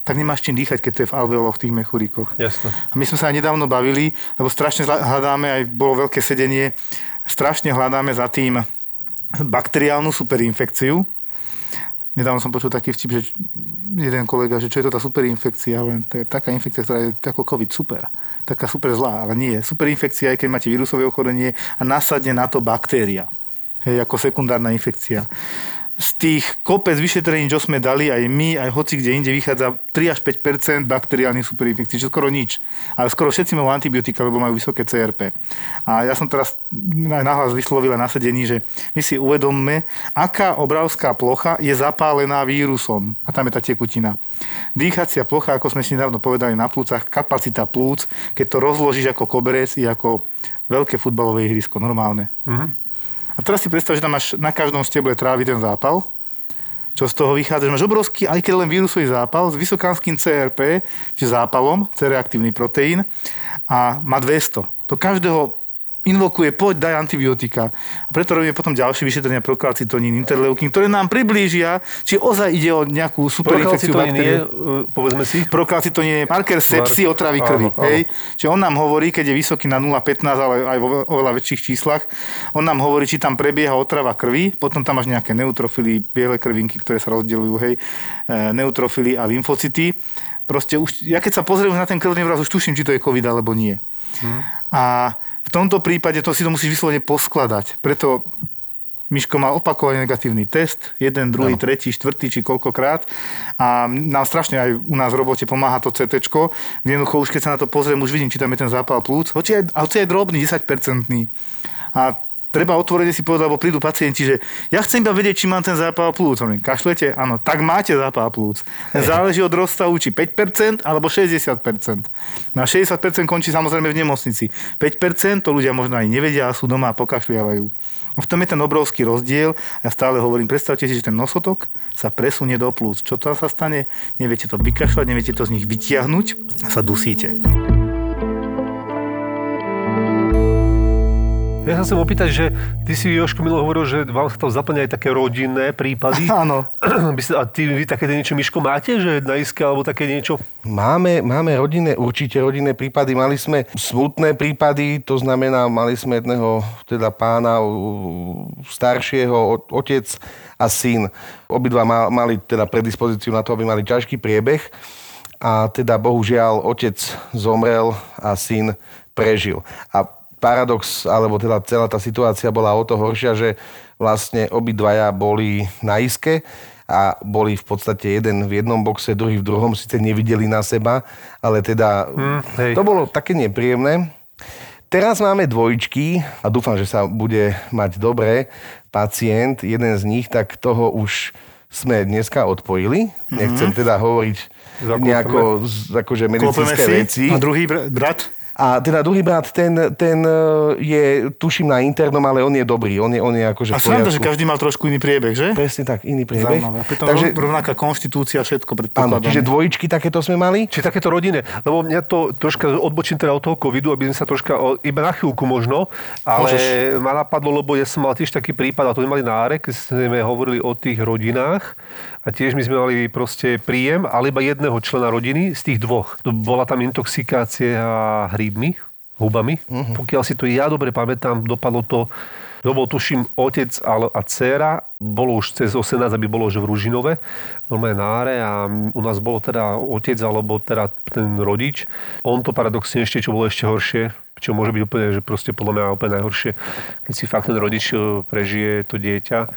tak nemáš čím dýchať, keď to je v alveoloch, v tých mechuríkoch. Jasne. A my sme sa aj nedávno bavili, lebo strašne hľadáme, aj bolo veľké sedenie, strašne hľadáme za tým bakteriálnu superinfekciu, Nedávno som počul taký vtip, že jeden kolega, že čo je to tá superinfekcia, len to je taká infekcia, ktorá je ako COVID, super. Taká super zlá, ale nie. Superinfekcia je, keď máte vírusové ochorenie a nasadne na to baktéria. Hej, ako sekundárna infekcia z tých kopec vyšetrení, čo sme dali aj my, aj hoci kde inde, vychádza 3 až 5% bakteriálnych superinfekcií, čo skoro nič. Ale skoro všetci majú antibiotika, lebo majú vysoké CRP. A ja som teraz aj nahlas vyslovila na sedení, že my si uvedomme, aká obrovská plocha je zapálená vírusom. A tam je tá tekutina. Dýchacia plocha, ako sme si nedávno povedali na plúcach, kapacita plúc, keď to rozložíš ako koberec, je ako veľké futbalové ihrisko, normálne. Mm-hmm. A teraz si predstav, že tam máš na každom steble trávy ten zápal, čo z toho vychádza, že máš obrovský, aj keď len vírusový zápal s vysokánskym CRP, čiže zápalom, C-reaktívny proteín, a má 200. To každého invokuje, poď, daj antibiotika. A preto robíme potom ďalšie vyšetrenia prokalcitonín, interleukín, ktoré nám priblížia, či ozaj ide o nejakú superinfekciu baktériu. Je, povedzme si. Prokalcitonín je marker sepsy otravy krvi. Áno, hej? Áno. Čiže on nám hovorí, keď je vysoký na 0,15, ale aj vo oveľa väčších číslach, on nám hovorí, či tam prebieha otrava krvi, potom tam máš nejaké neutrofily, biele krvinky, ktoré sa rozdeľujú, hej, e, neutrofily a lymfocyty. Proste už, ja keď sa pozriem na ten krvný vraz, už tuším, či to je COVID alebo nie. Hmm. A v tomto prípade to si to musíš vyslovene poskladať. Preto Miško mal opakovane negatívny test, jeden, druhý, no. tretí, štvrtý či koľkokrát. A nám strašne aj u nás v robote pomáha to CT, jednoducho už keď sa na to pozriem, už vidím, či tam je ten zápal plúc. Hoci aj, hoci aj drobný, 10-percentný. A treba otvorene si povedať, lebo prídu pacienti, že ja chcem iba vedieť, či mám ten zápal plúc. Hovorím, kašlete? Áno, tak máte zápal plúc. Záleží od rozstavu, či 5% alebo 60%. Na 60% končí samozrejme v nemocnici. 5% to ľudia možno aj nevedia a sú doma a pokašliavajú. A v tom je ten obrovský rozdiel. Ja stále hovorím, predstavte si, že ten nosotok sa presunie do plúc. Čo to sa stane? Neviete to vykašľať, neviete to z nich vytiahnuť a sa dusíte. Ja sa chcem opýtať, že ty si, Joško, milo hovoril, že vám sa tam zaplňa aj také rodinné prípady. Áno. A ty, vy také niečo, Miško, máte, že na iske alebo také niečo? Máme, máme rodinné, určite rodinné prípady. Mali sme smutné prípady, to znamená, mali sme jedného teda pána staršieho, otec a syn. Obidva mali teda predispozíciu na to, aby mali ťažký priebeh. A teda bohužiaľ otec zomrel a syn prežil. A paradox, alebo teda celá tá situácia bola o to horšia, že vlastne obidvaja boli na iske a boli v podstate jeden v jednom boxe, druhý v druhom, síce nevideli na seba, ale teda mm, hej. to bolo také nepríjemné. Teraz máme dvojčky a dúfam, že sa bude mať dobre pacient, jeden z nich, tak toho už sme dneska odpojili. Mm-hmm. Nechcem teda hovoriť Zakúpeme. nejako akože medicínske veci. A druhý brat? A teda druhý brat, ten, ten e, je, tuším, na internom, ale on je dobrý. On je, on je akože A sám že každý mal trošku iný priebeh, že? Presne tak, iný priebeh. Zaujímavé. Pritom Takže, rovnaká konštitúcia, všetko predpokladám. Áno, čiže dvojičky takéto sme mali. Čiže takéto rodiny. Lebo mňa to troška odbočím teda od toho covidu, aby sme sa troška, iba na chvíľku možno, ale Môžeš. ma napadlo, lebo ja som mal tiež taký prípad, a to sme mali nárek, keď sme hovorili o tých rodinách, a tiež my sme mali proste príjem, ale iba jedného člena rodiny z tých dvoch. Bola tam intoxikácia hríbmi, hubami. Uh-huh. Pokiaľ si to ja dobre pamätám, dopadlo to to bol, tuším, otec a dcéra, bolo už cez 18, aby bolo že v Ružinove, normálne náre a u nás bolo teda otec alebo teda ten rodič. On to paradoxne ešte, čo bolo ešte horšie, čo môže byť úplne, že proste podľa mňa úplne najhoršie, keď si fakt ten rodič e, prežije to dieťa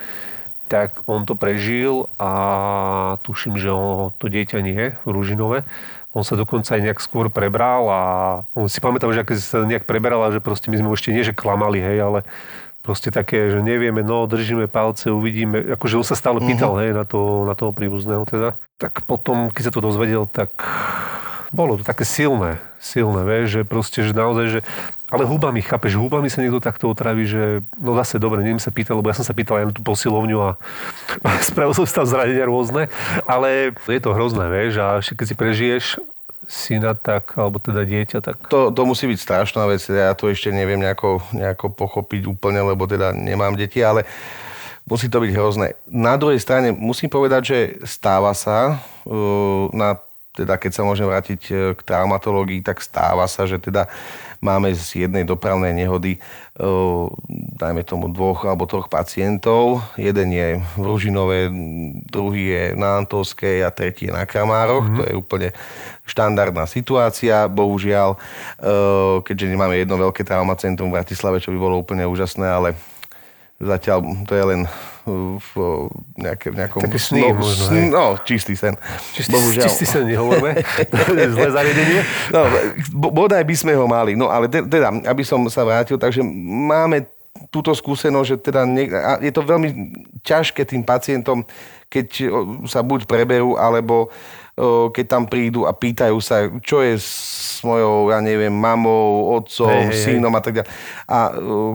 tak on to prežil a tuším, že on, to dieťa nie v Ružinove. On sa dokonca aj nejak skôr prebral a on si pamätal, že keď sa nejak preberal a že proste my sme ešte nie, že klamali, hej, ale proste také, že nevieme, no držíme palce, uvidíme. Akože on sa stále pýtal, uh-huh. hej, na, to, na toho príbuzného teda. Tak potom, keď sa to dozvedel, tak bolo to také silné, silné, vieš, že proste, že naozaj, že ale hubami, chápeš, hubami sa niekto takto otraví, že no zase dobre, neviem sa pýtať, lebo ja som sa pýtal aj na tú posilovňu a, spravil som tam zranenia rôzne, ale je to hrozné, vieš, a keď si prežiješ syna tak, alebo teda dieťa tak. To, to musí byť strašná vec, ja to ešte neviem nejako, nejako pochopiť úplne, lebo teda nemám deti, ale musí to byť hrozné. Na druhej strane musím povedať, že stáva sa uh, na teda keď sa môžem vrátiť e, k traumatológii, tak stáva sa, že teda máme z jednej dopravnej nehody, e, dajme tomu dvoch alebo troch pacientov. Jeden je v Ružinové, druhý je na Antovskej a tretí je na Kramároch. Mm-hmm. To je úplne štandardná situácia, bohužiaľ, e, keďže nemáme jedno veľké traumacentrum v Bratislave, čo by bolo úplne úžasné, ale zatiaľ to je len v nejaké, nejakom... Taký sný, no, možno, hej. no, čistý sen. Čistý, Bohužiaľ. čistý sen nehovoríme. Zlé zariadenie. No, bodaj by sme ho mali. No ale teda, aby som sa vrátil, takže máme túto skúsenosť, že teda nie, je to veľmi ťažké tým pacientom, keď sa buď preberú, alebo keď tam prídu a pýtajú sa, čo je s mojou, ja neviem, mamou, otcom, hey, synom a tak ďalej. A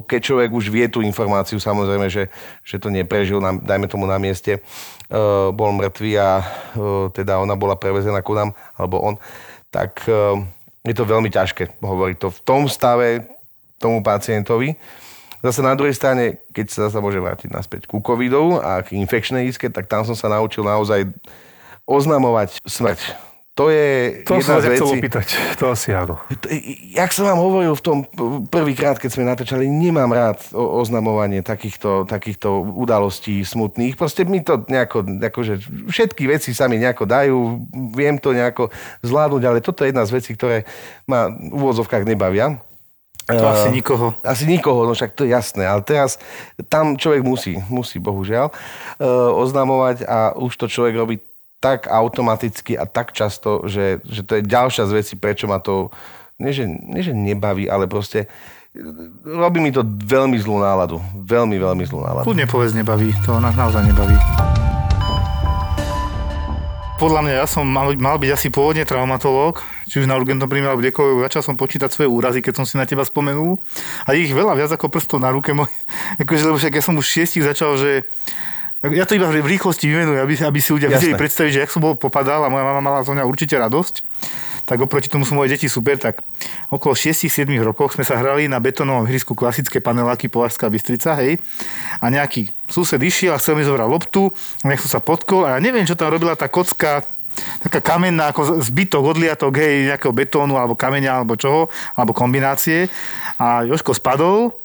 keď človek už vie tú informáciu, samozrejme, že, že to neprežil, na, dajme tomu na mieste, bol mŕtvý a teda ona bola prevezená ku nám, alebo on, tak je to veľmi ťažké hovoriť to v tom stave tomu pacientovi. Zase na druhej strane, keď sa zase môže vrátiť naspäť ku covidu a k infekčnej iske, tak tam som sa naučil naozaj oznamovať smrť. To je to jedna z vecí. To opýtať, to asi áno. Jak som vám hovoril v tom prvýkrát, keď sme natáčali, nemám rád oznamovanie takýchto, takýchto udalostí smutných. Proste mi to nejako, akože všetky veci sa mi nejako dajú, viem to nejako zvládnuť, ale toto je jedna z vecí, ktoré ma v úvodzovkách nebavia. To asi nikoho. Asi nikoho, no však to je jasné. Ale teraz tam človek musí, musí bohužiaľ, oznamovať a už to človek robí tak automaticky a tak často, že, že to je ďalšia z vecí, prečo ma to, nie že, nie že nebaví, ale proste robí mi to veľmi zlú náladu. Veľmi, veľmi zlú náladu. Kľudne povedz nebaví, to nás naozaj nebaví. Podľa mňa ja som mal, mal byť asi pôvodne traumatológ, či už na urgentnom príjme alebo kdekoľvek. Začal som počítať svoje úrazy, keď som si na teba spomenul. A ich veľa viac ako prstov na ruke môj. Akože, lebo však ja som už šiestich začal, že ja to iba v rýchlosti vymenujem, aby, aby si ľudia vedeli predstaviť, že ak som bol popadal a moja mama mala zo mňa určite radosť, tak oproti tomu sú moje deti super, tak okolo 6-7 rokov sme sa hrali na betónovom hrisku klasické paneláky Považská Bystrica, hej, a nejaký sused išiel a chcel mi zobrať loptu, nech som sa potkol a ja neviem, čo tam robila tá kocka, taká kamenná, ako zbytok, odliatok, hej, nejakého betónu alebo kameňa alebo čoho, alebo kombinácie. A Joško spadol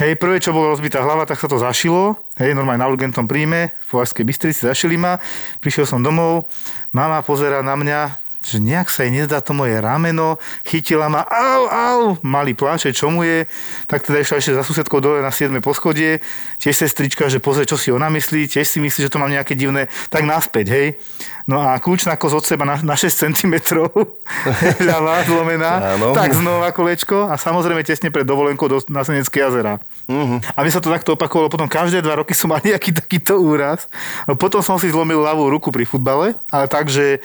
Hej, prvé, čo bolo rozbitá hlava, tak sa to zašilo. Hej, normálne na urgentnom príjme, v Považskej Bystrici zašili ma. Prišiel som domov, mama pozera na mňa, že nejak sa jej nezdá to moje rameno, chytila ma, au, au, mali pláče, čo mu je, tak teda išla ešte za susedkou dole na 7. poschodie, tiež sestrička, že pozrie, čo si ona myslí, tiež si myslí, že to mám nejaké divné, tak naspäť, hej. No a kľúčná kosť od seba na, na 6 cm ľavá, zlomená, Áno. tak znova kolečko a samozrejme tesne pred dovolenkou do, na Senecké jazera. Uh-huh. A mi sa to takto opakovalo, potom každé dva roky som mal nejaký takýto úraz. No, potom som si zlomil ľavú ruku pri futbale, ale tak, že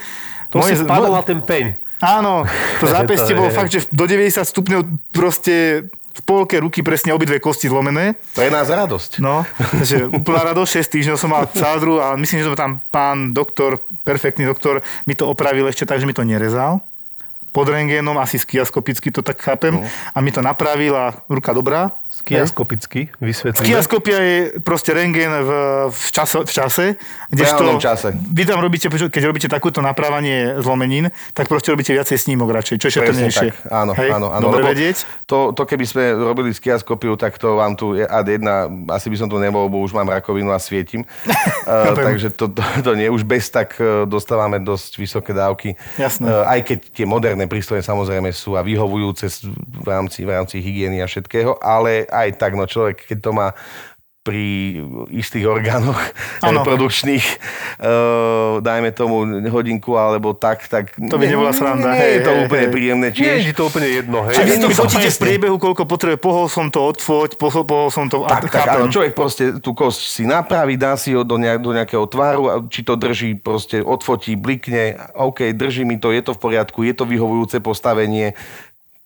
to Moje, si spadol na ten peň. Áno, to zápestie bolo fakt, že do 90 stupňov proste v polke ruky presne obidve kosti zlomené. To je nás radosť. No, takže úplná radosť, 6 týždňov som mal cádru a myslím, že tam pán doktor, perfektný doktor, mi to opravil ešte tak, že mi to nerezal pod rengénom, asi skiaskopicky to tak chápem, no. a mi to napravil a ruka dobrá. Skiaskopicky, vysvetlíme. Skiaskopia je proste rengén v, v, čase, v čase. V čase. Vy tam robíte, keď robíte takúto napravanie zlomenín, tak proste robíte viacej snímok radšej, čo je šetrnejšie. Áno, Hej? áno, áno. Dobre vedieť. To, to, keby sme robili skiaskopiu, tak to vám tu je ad jedna, asi by som to nebol, bo už mám rakovinu a svietim. uh, takže to, to, to nie, už bez tak e, dostávame dosť vysoké dávky. Jasné. Uh, aj keď tie moderné prístroje samozrejme sú a vyhovujúce v rámci, v rámci hygieny a všetkého, ale aj tak, no človek, keď to má pri istých orgánoch ano. reprodukčných, uh, dajme tomu hodinku alebo tak, tak... To by nebola sranda. Nie, je to hej, úplne hej. príjemné. Čiže... Nie je to úplne jedno. Hej. Čiže vy to fotíte v priebehu, koľko potrebuje, pohol som to, odfoť, pohol, pohol som to... Tak, tak, áno, človek proste tú kosť si napraví, dá si ho do, nejak, do nejakého tváru, či to drží, proste odfotí, blikne, OK, drží mi to, je to v poriadku, je to vyhovujúce postavenie,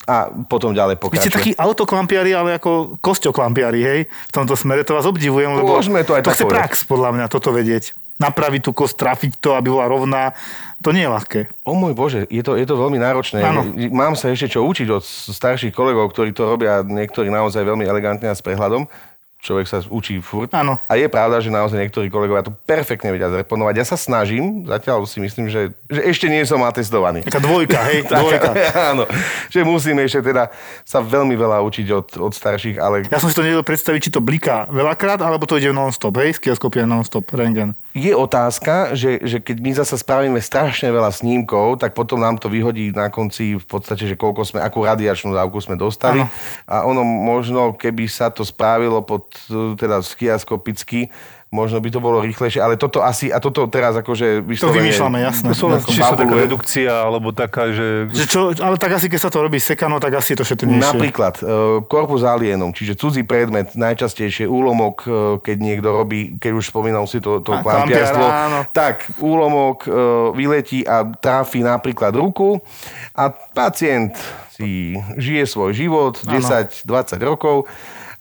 a potom ďalej pokračuje. Vy ste takí autoklampiari, ale ako kosťoklampiari, hej? V tomto smere to vás obdivujem, lebo Môžeme to aj to chce prax, podľa mňa, toto vedieť. napraviť tú kost, trafiť to, aby bola rovná. To nie je ľahké. O môj Bože, je to, je to veľmi náročné. Áno. Mám sa ešte čo učiť od starších kolegov, ktorí to robia niektorí naozaj veľmi elegantne a s prehľadom človek sa učí furt. Áno. A je pravda, že naozaj niektorí kolegovia to perfektne vedia zreponovať. Ja sa snažím, zatiaľ si myslím, že, že ešte nie som atestovaný. Taká dvojka, hej, dvojka. áno, že musíme ešte teda sa veľmi veľa učiť od, od starších, ale... Ja som si to nevedel predstaviť, či to bliká veľakrát, alebo to ide non-stop, hej, skioskopia non-stop, rengen. Je otázka, že, že keď my zase spravíme strašne veľa snímkov, tak potom nám to vyhodí na konci v podstate, že koľko sme, akú radiačnú dávku sme dostali. Ano. A ono možno, keby sa to spravilo pod, teda skiaskopicky, možno by to bolo rýchlejšie, ale toto asi, a toto teraz akože vyslovene... To vymýšľame, jasné. To sú len či sa taká redukcia, alebo taká, že... že čo, ale tak asi, keď sa to robí sekano, tak asi je to šetrnejšie. Napríklad, uh, korpus alienum, čiže cudzí predmet, najčastejšie úlomok, uh, keď niekto robí, keď už spomínal si to, to klampiarstvo, tak úlomok uh, vyletí a tráfi napríklad ruku a pacient si žije svoj život 10-20 rokov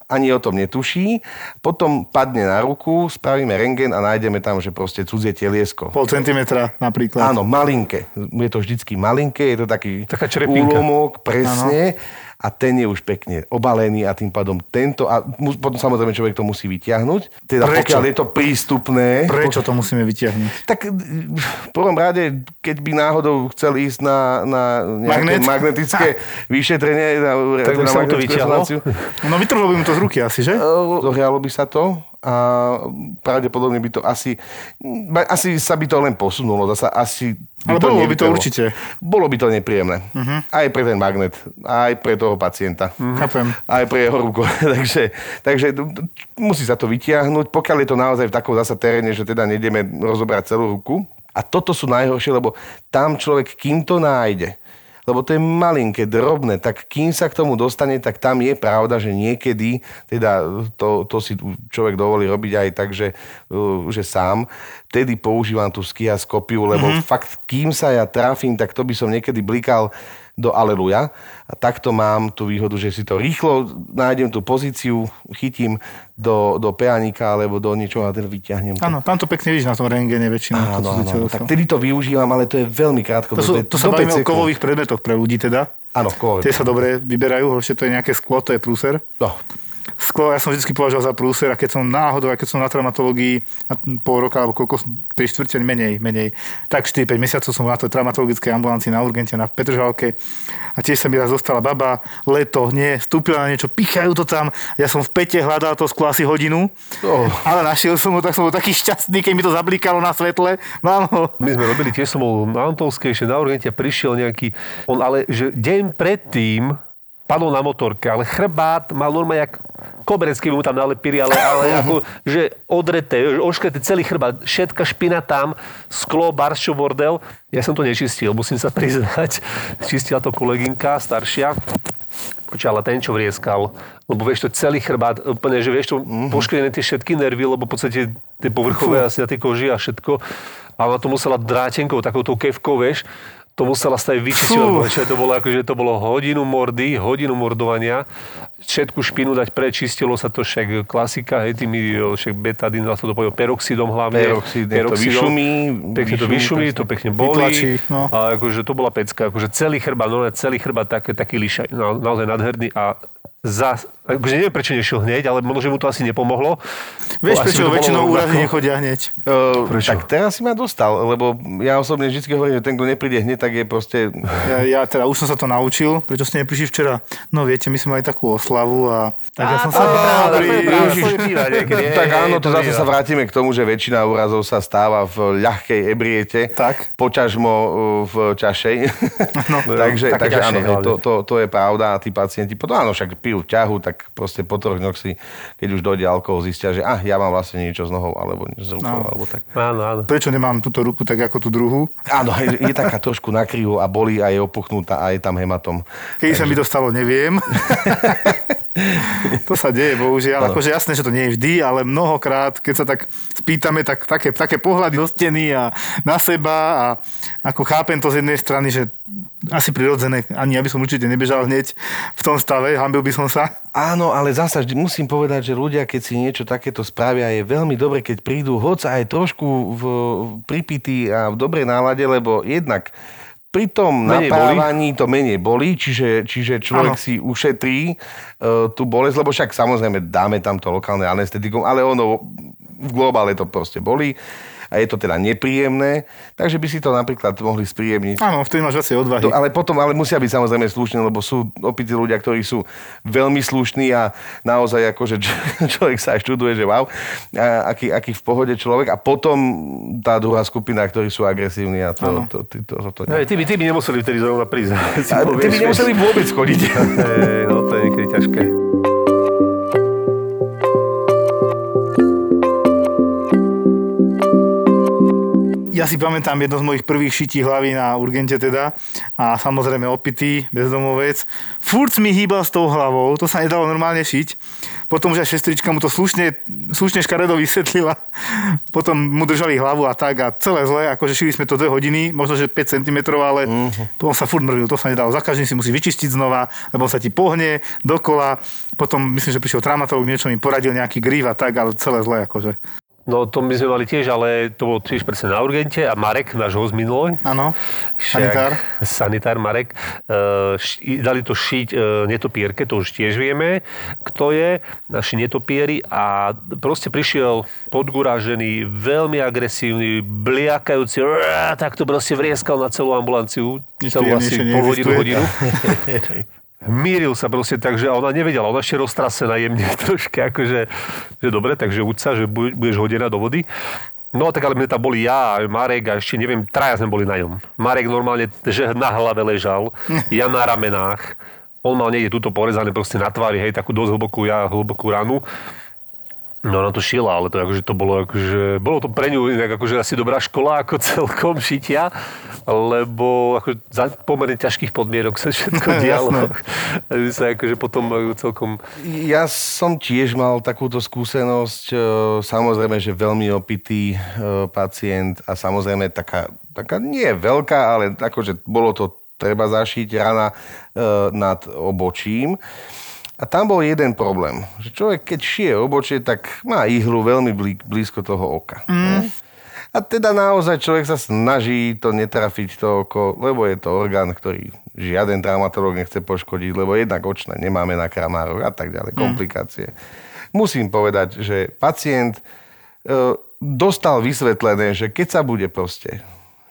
ani o tom netuší, potom padne na ruku, spravíme rengen a nájdeme tam, že proste cudzie teliesko. Pol centimetra napríklad. Áno, malinké. Je to vždycky malinké, je to taký Taká úlomok, presne. Ano a ten je už pekne obalený a tým pádom tento, a potom samozrejme človek to musí vyťahnuť. Teda Prečo? pokiaľ je to prístupné. Prečo to musíme vyťahnuť? Tak v prvom rade, keď by náhodou chcel ísť na, na nejaké Magnet? magnetické vyšetrenie, na, tak by sa to vyťahlo. No vytrhlo by mu to z ruky asi, že? Zohrialo by sa to a pravdepodobne by to asi, asi sa by to len posunulo, zasa asi ale bolo by to určite. Bolo by to nepríjemné. Uh-huh. Aj pre ten magnet, aj pre toho pacienta. Uh-huh. Aj pre jeho ruku. takže, takže musí sa to vytiahnuť, pokiaľ je to naozaj v takom zasa teréne, že teda nejdeme rozobrať celú ruku. A toto sú najhoršie, lebo tam človek, kým to nájde, lebo to je malinké, drobné, tak kým sa k tomu dostane, tak tam je pravda, že niekedy, teda to, to si človek dovolí robiť aj tak, že, uh, že sám, vtedy používam tú skiaskopiu, lebo mm-hmm. fakt, kým sa ja trafím, tak to by som niekedy blikal do Aleluja. A takto mám tú výhodu, že si to rýchlo nájdem tú pozíciu, chytím do, do peanika alebo do niečoho a teda vyťahnem. Áno, tam to pekne vidíš na tom rengene väčšinou. Áno, áno, áno. Tak tedy to využívam, ale to je veľmi krátko. To, sú, to sa bavíme o kovových predmetoch pre ľudí teda. Áno, kovové. Tie sa dobre vyberajú, horšie to je nejaké sklo, to je prúser. No, sklo, ja som vždy považoval za prúser a keď som náhodou, keď som na traumatológii na pol roka alebo koľko, 3 štvrte menej, menej, tak 4-5 mesiacov som na tej traumatologickej ambulancii na urgente na Petržalke. A tiež sa mi raz dostala baba, leto, nie, vstúpila na niečo, pichajú to tam, ja som v pete hľadal to sklo asi hodinu, oh. ale našiel som ho, tak som bol taký šťastný, keď mi to zablikalo na svetle, mám ho. My sme robili, tiež som bol na Antolskej, ešte na urgente prišiel nejaký, on ale, že deň predtým padol na motorke, ale chrbát mal normálne jak koberec, keby mu tam nalepili, ale, ale ako, že odreté, oškreté celý chrbát, všetka špina tam, sklo, baršo, bordel. Ja som to nečistil, musím sa priznať. Čistila to kolegynka staršia. Počkaj, ale ten, čo vrieskal, lebo vieš to celý chrbát, úplne, že vieš to mm-hmm. poškrené tie všetky nervy, lebo v podstate tie povrchové asi na tej koži a všetko. A ona to musela drátenkou, takouto kevkou, vieš, to musela stať vyčisťovať, to bolo akože to bolo hodinu mordy, hodinu mordovania, všetku špinu dať prečistilo sa to však klasika, hej, tými však betadín, sa to povedal peroxidom hlavne. Peroxid, peroxidom, to vyšumí, pekne to vyšumí, to pekne bolí. Vytlačí, no. A akože to bola pecka, akože celý chrba, no celý chrba taký, taký lišaj, naozaj nadherný a za, akože neviem, prečo nešiel hneď, ale možno, že mu to asi nepomohlo. Vieš, prečo väčšinou úrazy nechodia hneď? Uh, prečo? Tak teraz si ma dostal, lebo ja osobne vždy hovorím, že ten, kto nepríde hneď, tak je proste... Ja, ja teda už som sa to naučil, prečo ste neprišli včera? No viete, my sme mali takú oslavu a... Tak ja som sa... Tak áno, to zase sa vrátime k tomu, že väčšina úrazov sa stáva v ľahkej ebriete. Tak. Počažmo v čašej. No, takže takže áno, to, to, to, je pravda a tí pacienti potom áno, však pijú ťahu, tak proste po troch dňoch si, keď už dojde alkohol, zistia, že ah, ja mám vlastne niečo s nohou, alebo s rukou, no. alebo tak. Áno, áno. Prečo nemám túto ruku tak ako tú druhú? Áno, je, je taká trošku nakrivo a bolí a je opuchnutá a je tam hematom. Keď Takže... sa mi to stalo, neviem. to sa deje, bohužiaľ. Akože jasné, že to nie je vždy, ale mnohokrát, keď sa tak spýtame, tak také, také pohľady do steny a na seba a ako chápem to z jednej strany, že asi prirodzené, ani ja by som určite nebežal hneď v tom stave, hambil by som sa. Áno, ale zasa musím povedať, že ľudia, keď si niečo takéto spravia, je veľmi dobre, keď prídu hoď aj trošku v, pripitý a v dobrej nálade, lebo jednak pri tom menej napávaní boli. to menej bolí, čiže, čiže človek ano. si ušetrí uh, tú bolesť, lebo však samozrejme dáme tam to lokálne anestetikum, ale ono v globále to proste bolí a je to teda nepríjemné, takže by si to napríklad mohli spríjemniť. Áno, vtedy máš viacej odvahy. To, ale potom, ale musia byť samozrejme slušní, lebo sú opití ľudia, ktorí sú veľmi slušní a naozaj akože človek sa aj čuduje, že wow, a, aký, aký v pohode človek a potom tá druhá skupina, ktorí sú agresívni a to, to, to, to, to, to, to ty, by, ty by nemuseli vtedy zrovna prísť. ty by nemuseli vôbec chodiť. no to je niekedy ťažké. Ja si pamätám jedno z mojich prvých šití hlavy na urgente teda a samozrejme opitý, bezdomovec. Furt mi hýbal s tou hlavou, to sa nedalo normálne šiť. Potom už aj šestrička mu to slušne, slušne škaredo vysvetlila. Potom mu držali hlavu a tak a celé zle, akože šili sme to 2 hodiny, možno že 5 cm, ale uh-huh. potom sa furt mrvil, to sa nedalo. Za každým si musí vyčistiť znova, lebo sa ti pohne dokola. Potom myslím, že prišiel traumatolog, niečo mi poradil, nejaký grif a tak, ale celé zle akože. No to my sme mali tiež, ale to bolo tiež presne na urgente a Marek, náš host minulý. Áno, sanitár. Sanitár Marek. Ši, dali to šiť uh, netopierke, to už tiež vieme, kto je, naši netopieri a proste prišiel podguražený, veľmi agresívny, bliakajúci, tak to proste vrieskal na celú ambulanciu, celú asi pol hodinu, hodinu. míril sa proste tak, že ona nevedela, ona ešte roztrasená jemne troške, akože, že dobre, takže uď sa, že budeš hodená do vody. No tak ale mne tam boli ja, Marek a ešte neviem, traja sme boli na ňom. Marek normálne, že na hlave ležal, ja na ramenách. On mal niekde túto porezané proste na tvári, hej, takú dosť hlbokú, ja hlbokú ranu. No na to šila, ale to, akože to bolo, akože, bolo to pre ňu inak akože asi dobrá škola ako celkom šitia, lebo ako za pomerne ťažkých podmienok sa všetko dialo. sa akože potom celkom... Ja som tiež mal takúto skúsenosť, e, samozrejme, že veľmi opitý e, pacient a samozrejme taká, taká nie veľká, ale akože bolo to treba zašiť rana e, nad obočím. A tam bol jeden problém, že človek keď šije obočie, tak má ihlu veľmi blízko toho oka. Mm. A teda naozaj človek sa snaží to netrafiť to oko, lebo je to orgán, ktorý žiaden traumatolog nechce poškodiť, lebo jednak očné nemáme na kramároch a tak ďalej, mm. komplikácie. Musím povedať, že pacient e, dostal vysvetlené, že keď sa bude proste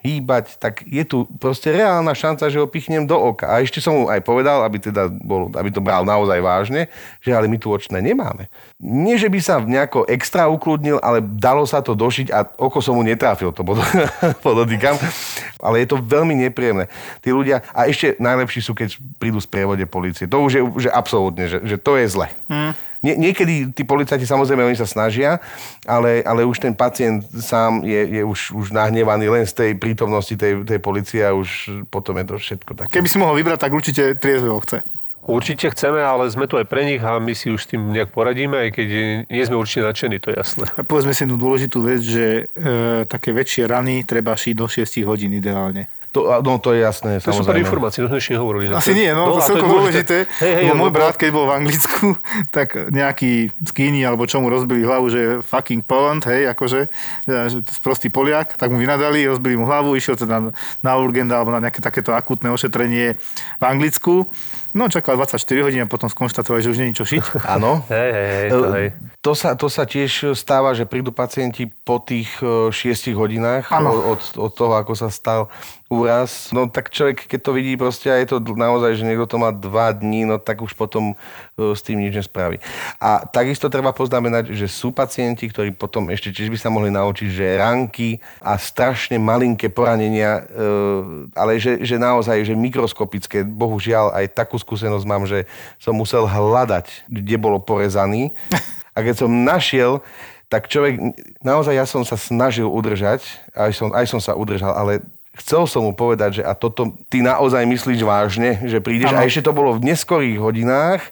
hýbať, tak je tu proste reálna šanca, že ho pichnem do oka. A ešte som mu aj povedal, aby, teda bol, aby to bral naozaj vážne, že ale my tu očné nemáme. Nie, že by sa nejako extra ukludnil, ale dalo sa to došiť a oko som mu netrafil, to podotýkam. Ale je to veľmi nepríjemné. Tí ľudia, a ešte najlepší sú, keď prídu z prievode policie. To už je že absolútne, že, že to je zle. Hmm. Nie, niekedy tí policajti samozrejme oni sa snažia, ale, ale už ten pacient sám je, je už, už nahnevaný len z tej prítomnosti tej, tej policie a už potom je to všetko také. Keby si mohol vybrať, tak určite triezveho chce. Určite chceme, ale sme tu aj pre nich a my si už s tým nejak poradíme, aj keď nie sme určite nadšení, to je jasné. A povedzme si jednu dôležitú vec, že e, také väčšie rany treba šiť do 6 hodín ideálne. To, no to je jasné, to samozrejme. To sú informácie, to sme ešte nehovorili. Asi nie, no, no to je dôležité. Hej, hej, môj brat, keď bol v Anglicku, tak nejaký skýni alebo čo mu rozbili hlavu, že fucking Poland, hej, akože, že prostý Poliak, tak mu vynadali, rozbili mu hlavu, išiel teda na urgent alebo na nejaké takéto akutné ošetrenie v Anglicku No, čakal 24 hodín a potom skonštatovali, že už není čo šiť. Áno. hej, hej, hej, to, hej. To, sa, to sa tiež stáva, že prídu pacienti po tých 6 e, hodinách od, od toho, ako sa stal úraz. No tak človek, keď to vidí proste a je to naozaj, že niekto to má 2 dní, no tak už potom e, s tým nič nespraví. A takisto treba poznamenať, že sú pacienti, ktorí potom ešte tiež by sa mohli naučiť, že ranky a strašne malinké poranenia, e, ale že, že naozaj, že mikroskopické, bohužiaľ aj takú skúsenosť mám, že som musel hľadať, kde bolo porezaný. A keď som našiel, tak človek, naozaj ja som sa snažil udržať, aj som, aj som sa udržal, ale chcel som mu povedať, že a toto ty naozaj myslíš vážne, že prídeš. Ano. A ešte to bolo v neskorých hodinách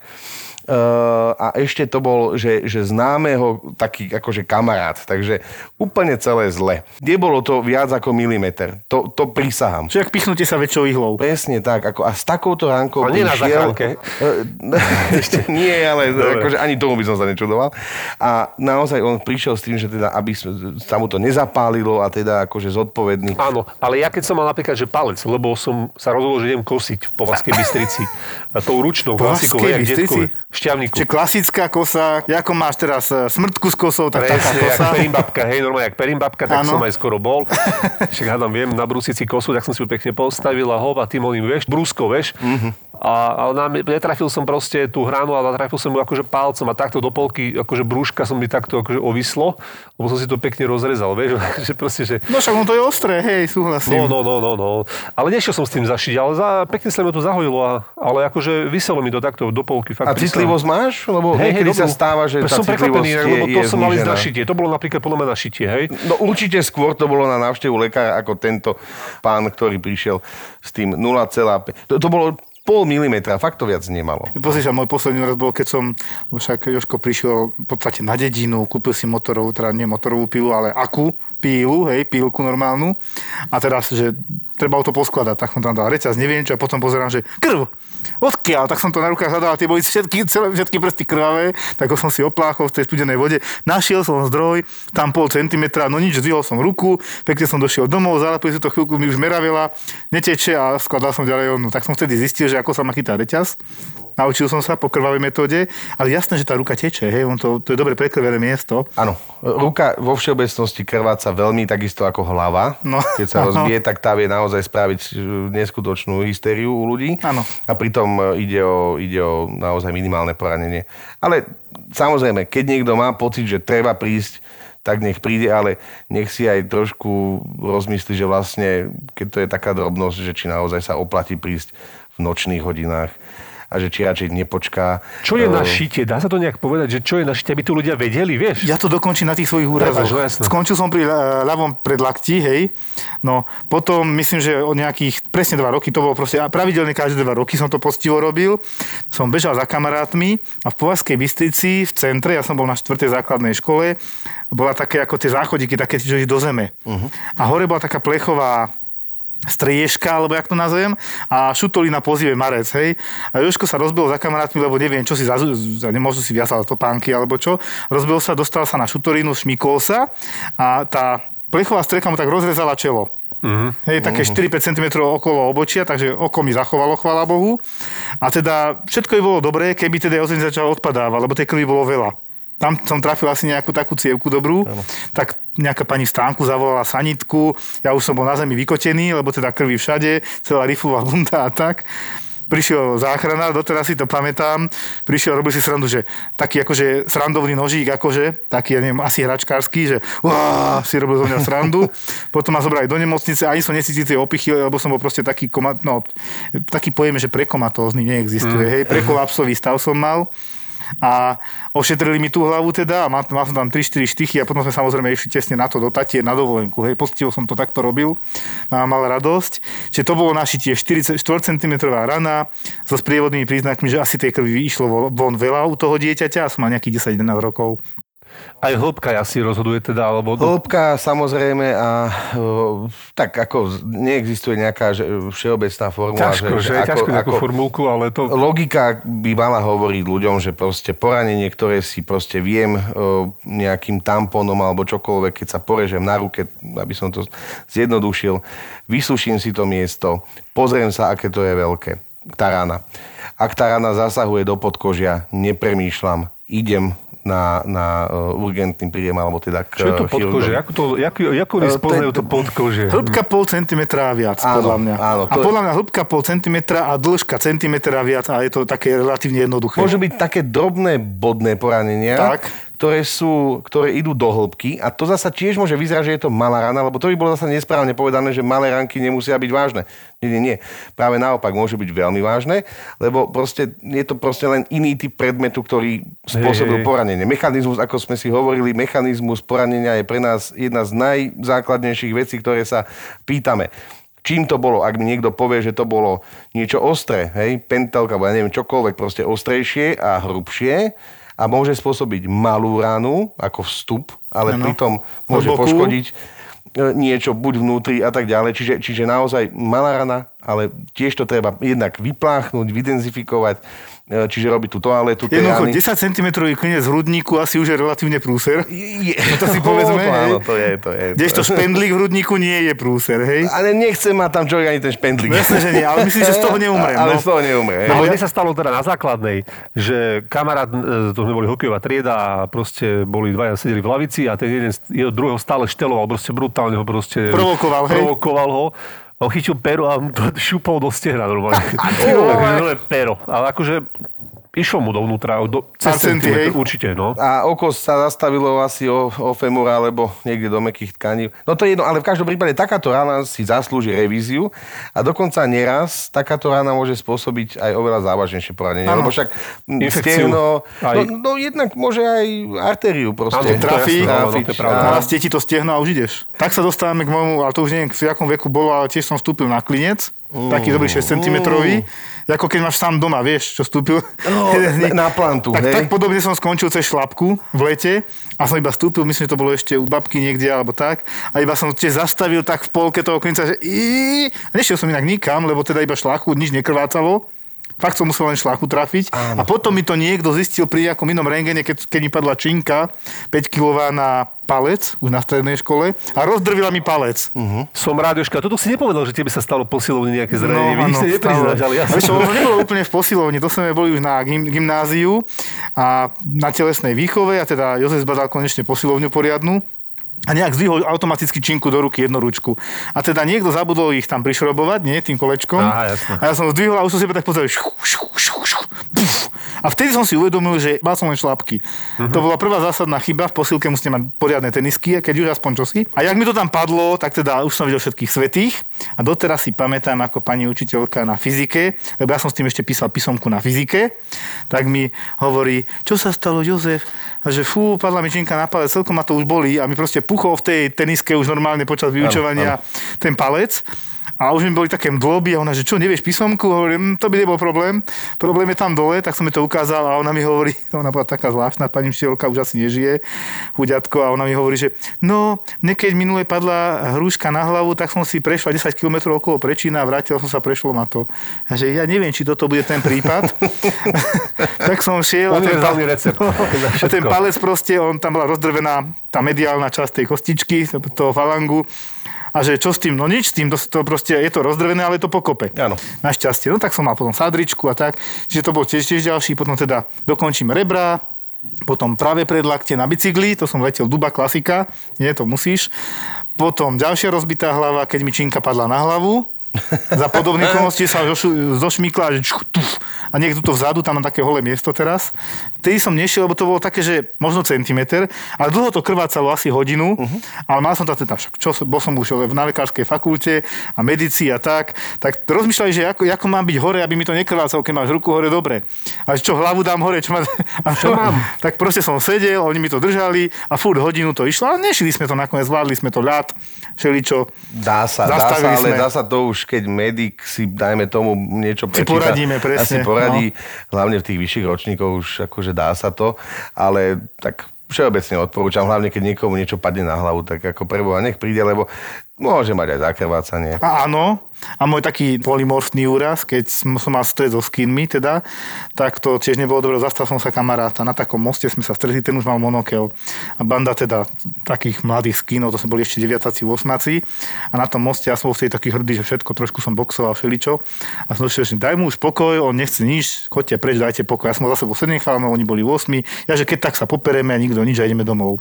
a ešte to bol, že, že známeho taký akože kamarát, takže úplne celé zle. Nebolo to viac ako milimeter, to, to prisahám. Čiže ak pichnutie sa väčšou ihlou. Presne tak, ako, a s takouto ránkou Ale nie na zachránke. Ešte nie, ale akože ani tomu by som sa nečudoval. A naozaj on prišiel s tým, že teda, aby sa mu to nezapálilo a teda akože zodpovedný. Áno, ale ja keď som mal napríklad, že palec, lebo som sa rozhodol, že idem kosiť v Povazkej Bystrici. A tou ručnou klasikou, jak detkovi, šťavníku. Čiže klasická kosa, ako máš teraz e, smrtku s kosou, tak Presne, taká jak kosa. perimbabka, hej, normálne jak perimbabka, tak Áno. som aj skoro bol. Však hádam, viem, na brúsici kosu, tak som si ju pekne postavil a hop a tým oným, vieš, brúsko, vieš. A, ale na, netrafil som proste tú hranu, ale trafil som ju akože palcom a takto do polky, akože brúška som mi takto akože ovislo, lebo som si to pekne rozrezal, vieš, že proste, že No však on to je ostré, hej, súhlasím. No, no, no, no, no. Ale nešiel som s tým zašiť, ale za, pekne sa mi to zahojilo, a, ale akože vyselo mi to takto do polky. Fakt A pristalo. Citlivosť máš? Lebo Hej, hej, niekedy sa dobrú. stáva, že tá som prekvapený, citlivosť lebo je, to je som mal ísť na šitie. To bolo napríklad podľa mňa na šitie, hej? No určite skôr to bolo na návštevu lekára ako tento pán, ktorý prišiel s tým 0,5. To, to bolo pol milimetra, fakt to viac nemalo. Pozri sa, môj posledný raz bol, keď som, však Joško prišiel v podstate na dedinu, kúpil si motorovú, teda nie motorovú pilu, ale akú pílu, hej, pílku normálnu. A teraz, že treba to poskladať, tak som tam dal reťaz, neviem čo, a potom pozerám, že krv, odkiaľ, tak som to na rukách hľadal tie boli všetky, celé, všetky prsty krvavé, tak som si opláchol v tej studenej vode, našiel som zdroj, tam pol centimetra, no nič, zdvihol som ruku, pekne som došiel domov, zalepil si to chvíľku, mi už meravila, neteče a skladal som ďalej onu. Tak som vtedy zistil, že ako sa má chytať reťaz. Naučil som sa po krvavej metóde, ale jasné, že tá ruka teče, hej, on to, to je dobre prekrvené miesto. Áno, ruka vo všeobecnosti krváca veľmi takisto ako hlava. No. Keď sa rozbije, tak tá vie naozaj spraviť e, neskutočnú hystériu u ľudí. Áno. A pritom e, ide o, ide o naozaj minimálne poranenie. Ale samozrejme, keď niekto má pocit, že treba prísť, tak nech príde, ale nech si aj trošku rozmyslí, že vlastne, keď to je taká drobnosť, že či naozaj sa oplatí prísť v nočných hodinách a že či radšej nepočká. Čo je na Eh, šitie? Dá sa to nejak povedať, že čo je na šitie, aby tu ľudia vedeli, vieš? Ja to dokončím na tých svojich úrazoch. No. Skončil som pri eh, ľavom predlakti, hej. No, potom myslím, že od nejakých presne dva roky, to bolo proste a pravidelne každé dva roky som to postivo robil. Som bežal za kamarátmi a v Povazkej Bystrici v centre, ja som bol na 4. základnej škole, bola také ako tie záchodíky, také, čo do zeme. Uh-huh. A hore bola taká plechová striežka, alebo jak to nazvem, a šutoli na pozíve Marec, hej. A Joško sa rozbil za kamarátmi, lebo neviem, čo si za, za nemôžu si viazal topánky, alebo čo. Rozbil sa, dostal sa na šutorinu, šmikol sa a tá plechová streka mu tak rozrezala čelo. Uh-huh. Hej, také 4-5 cm okolo obočia, takže oko mi zachovalo, chvála Bohu. A teda všetko by bolo dobré, keby teda ozem začal odpadávať, lebo tej krvi bolo veľa. Tam som trafil asi nejakú takú cievku dobrú, ano. tak nejaká pani stánku zavolala sanitku, ja už som bol na zemi vykotený, lebo teda krvi všade, celá rifová bunda a tak. Prišiel záchranár, doteraz si to pamätám, prišiel, robil si srandu, že taký akože srandovný nožík, akože, taký, ja neviem, asi hračkársky, že uá, si robil zo mňa srandu. Potom ma zobrali do nemocnice, ani som necítil tie opichy, lebo som bol proste taký, koma, no, taký pojem, že prekomatózny neexistuje, mm. hej, prekolapsový stav som mal a ošetrili mi tú hlavu teda a mal, mal som tam 3-4 štychy a potom sme samozrejme išli tesne na to do Tatie na dovolenku. Hej, postivo som to takto robil a mal radosť. Čiže to bolo našitie 4, 4 cm rana so sprievodnými príznakmi, že asi tej krvi išlo von veľa u toho dieťaťa a som mal nejakých 10-11 rokov. Aj hĺbka asi rozhoduje teda, alebo... Hĺbka samozrejme a uh, tak ako neexistuje nejaká že, všeobecná formula. Ťažko, že, že ťažko nejakú formulku, ale to... Logika by mala hovoriť ľuďom, že proste poranenie, ktoré si proste viem uh, nejakým tampónom alebo čokoľvek, keď sa porežem na ruke, aby som to zjednodušil, vysuším si to miesto, pozriem sa, aké to je veľké, tá rana. Ak tá rana zasahuje do podkožia, nepremýšľam, idem na, na uh, urgentný príjem, alebo teda k Čo je to uh, podkože? Ako, to, ako, ako oni Eh, spoznajú to- podkože? Hĺbka pol centimetra a viac, Áno, podľa mňa. áno, a podľa mňa hĺbka pol centimetra a dĺžka centimetra a viac a je to také relatívne jednoduché. Môže byť také drobné bodné poranenia, Tak. Ktoré, sú, ktoré idú do hĺbky a to zasa tiež môže vyzerať, že je to malá rana, lebo to by bolo zasa nesprávne povedané, že malé ranky nemusia byť vážne. Nie, nie, nie. Práve naopak môže byť veľmi vážne, lebo proste, je to proste len iný typ predmetu, ktorý spôsobil poranenie. Mechanizmus, ako sme si hovorili, mechanizmus poranenia je pre nás jedna z najzákladnejších vecí, ktoré sa pýtame. čím to bolo. Ak mi niekto povie, že to bolo niečo ostré, hej, pentelka, alebo ja neviem, čokoľvek proste ostrejšie a hrubšie, a môže spôsobiť malú ránu, ako vstup, ale ano. pritom môže Hlbokú. poškodiť e, niečo buď vnútri a tak ďalej. Čiže, čiže naozaj malá rana, ale tiež to treba jednak vypláchnuť, vydenzifikovať, E, čiže robí tú toaletu. Jednoducho 10 cm klinec hrudníku asi už je relatívne prúser. Je, no to si povedzme, oh, Áno, to je, to je. Kdežto špendlík v hrudníku nie je prúser, hej? Ale nechce mať tam človek ani ten špendlík. Jasne, že nie, ale myslím, že z toho neumre. Ale no. z toho neumre. No, ale mne sa stalo teda na základnej, že kamarát, e, to sme boli hokejová trieda a proste boli dvaja sedeli v lavici a ten jeden druhého stále šteloval, proste brutálne ho proste... Provokoval, hej? Provokoval ho on chytil pero a to šupol do stehna normálne. Pero. Ale akože Išlo mu dovnútra, do, cez centimetr, určite, no. A oko sa zastavilo asi o, o femura, alebo niekde do mekých tkaní. No to je jedno, ale v každom prípade takáto rána si zaslúži revíziu a dokonca neraz takáto rána môže spôsobiť aj oveľa závažnejšie poranenie. Lebo však stehno, aj... no, no, jednak môže aj artériu proste. Áno, trafí, trafiť, no, a ti to stehno a už ideš. Tak sa dostávame k môjmu, ale to už neviem, v akom veku bolo, ale tiež som vstúpil na klinec, mm. taký dobrý 6 cm. Mm ako keď máš sám doma, vieš, čo vstúpil. No, na plantu, tak, hej? tak podobne som skončil cez šlapku v lete a som iba vstúpil, myslím, že to bolo ešte u babky niekde alebo tak a iba som tiež zastavil tak v polke toho klinca, že i... nešiel som inak nikam, lebo teda iba šlachu, nič nekrvácalo. Fakt som musel len šlachu trafiť. Áno. A potom mi to niekto zistil pri nejakom inom rengene, keď, keď mi padla činka 5 kilová na palec, už na strednej škole, a rozdrvila mi palec. Uh-huh. Som rád, Joška, toto si nepovedal, že tebe sa stalo posilovne nejaké zranenie. No, Vy ste nepriznáš, ale ja som... Čo, to nebolo úplne v posilovni, to sme boli už na gym, gymnáziu a na telesnej výchove a teda Jozef zbadal konečne posilovňu poriadnu a nejak zdvihol automaticky činku do ruky jednoručku. A teda niekto zabudol ich tam prišrobovať, nie, tým kolečkom. Aha, jasne. A ja som zdvihol a už som si tak pozrel, a vtedy som si uvedomil, že mal som len šlapky. Uh-huh. To bola prvá zásadná chyba, v posilke musíte mať poriadne tenisky, keď už aspoň čosi. A jak mi to tam padlo, tak teda už som videl všetkých svetých a doteraz si pamätám ako pani učiteľka na fyzike, lebo ja som s tým ešte písal písomku na fyzike, tak mi hovorí, čo sa stalo Jozef? A že fú, padla mi činka na palec, celkom ma to už boli a mi proste puchol v tej teniske už normálne počas vyučovania ano, ano. ten palec. A už mi boli také mdloby a ona, že čo, nevieš písomku? Hovorím, hm, to by nebol problém. Problém je tam dole, tak som mi to ukázal a ona mi hovorí, ona bola taká zvláštna, pani učiteľka už asi nežije, chuďatko, a ona mi hovorí, že no, mne keď minule padla hruška na hlavu, tak som si prešla 10 km okolo prečína a vrátila som sa, prešlo ma to. A že ja neviem, či toto bude ten prípad. tak som šiel a ten, pal- recept. a ten palec proste, on tam bola rozdrvená tá mediálna časť tej kostičky, toho falangu a že čo s tým, no nič s tým, to, to proste je to rozdrvené, ale je to pokope. Áno. Našťastie. No tak som mal potom sadričku a tak, čiže to bol tiež, tiež ďalší, potom teda dokončím rebra, potom práve predlakte na bicykli, to som letel Duba klasika, nie, to musíš. Potom ďalšia rozbitá hlava, keď mi činka padla na hlavu, za podobné okolnosti sa zošmykla že tuf, a niekto to vzadu, tam mám také holé miesto teraz. Tedy som nešiel, lebo to bolo také, že možno centimeter, ale dlho to krvácalo asi hodinu, uh-huh. ale mal som to teda, však čo, bol som už v lekárskej fakulte a medicii a tak, tak rozmýšľali, že ako, ako mám byť hore, aby mi to nekrvácalo, keď máš ruku hore, dobre. A čo hlavu dám hore, čo, má, a čo mám? Tak proste som sedel, oni mi to držali a furt hodinu to išlo, ale nešili sme to nakoniec, zvládli sme to ľad, všeličo. Dá sa, dá sa, ale dá sa to už keď medic si, dajme tomu, niečo prečíta. Si poradíme, presne. Asi poradí, no. hlavne v tých vyšších ročníkoch už akože dá sa to, ale tak všeobecne odporúčam, hlavne keď niekomu niečo padne na hlavu, tak ako preboha nech príde, lebo môže mať aj zakrvácanie. A áno, a môj taký polymorfný úraz, keď som, mal stred so skinmi, teda, tak to tiež nebolo dobre. Zastal som sa kamaráta. Na takom moste sme sa stretli, ten už mal monokel. A banda teda takých mladých skinov, to sme boli ešte deviatáci, osmaci. A na tom moste ja som bol taký hrdý, že všetko, trošku som boxoval, všeličo. A som došiel, že daj mu už pokoj, on nechce nič, choďte preč, dajte pokoj. Ja som zase bol 7 chalanov, oni boli 8. Ja, že keď tak sa popereme a nikto nič a ideme domov.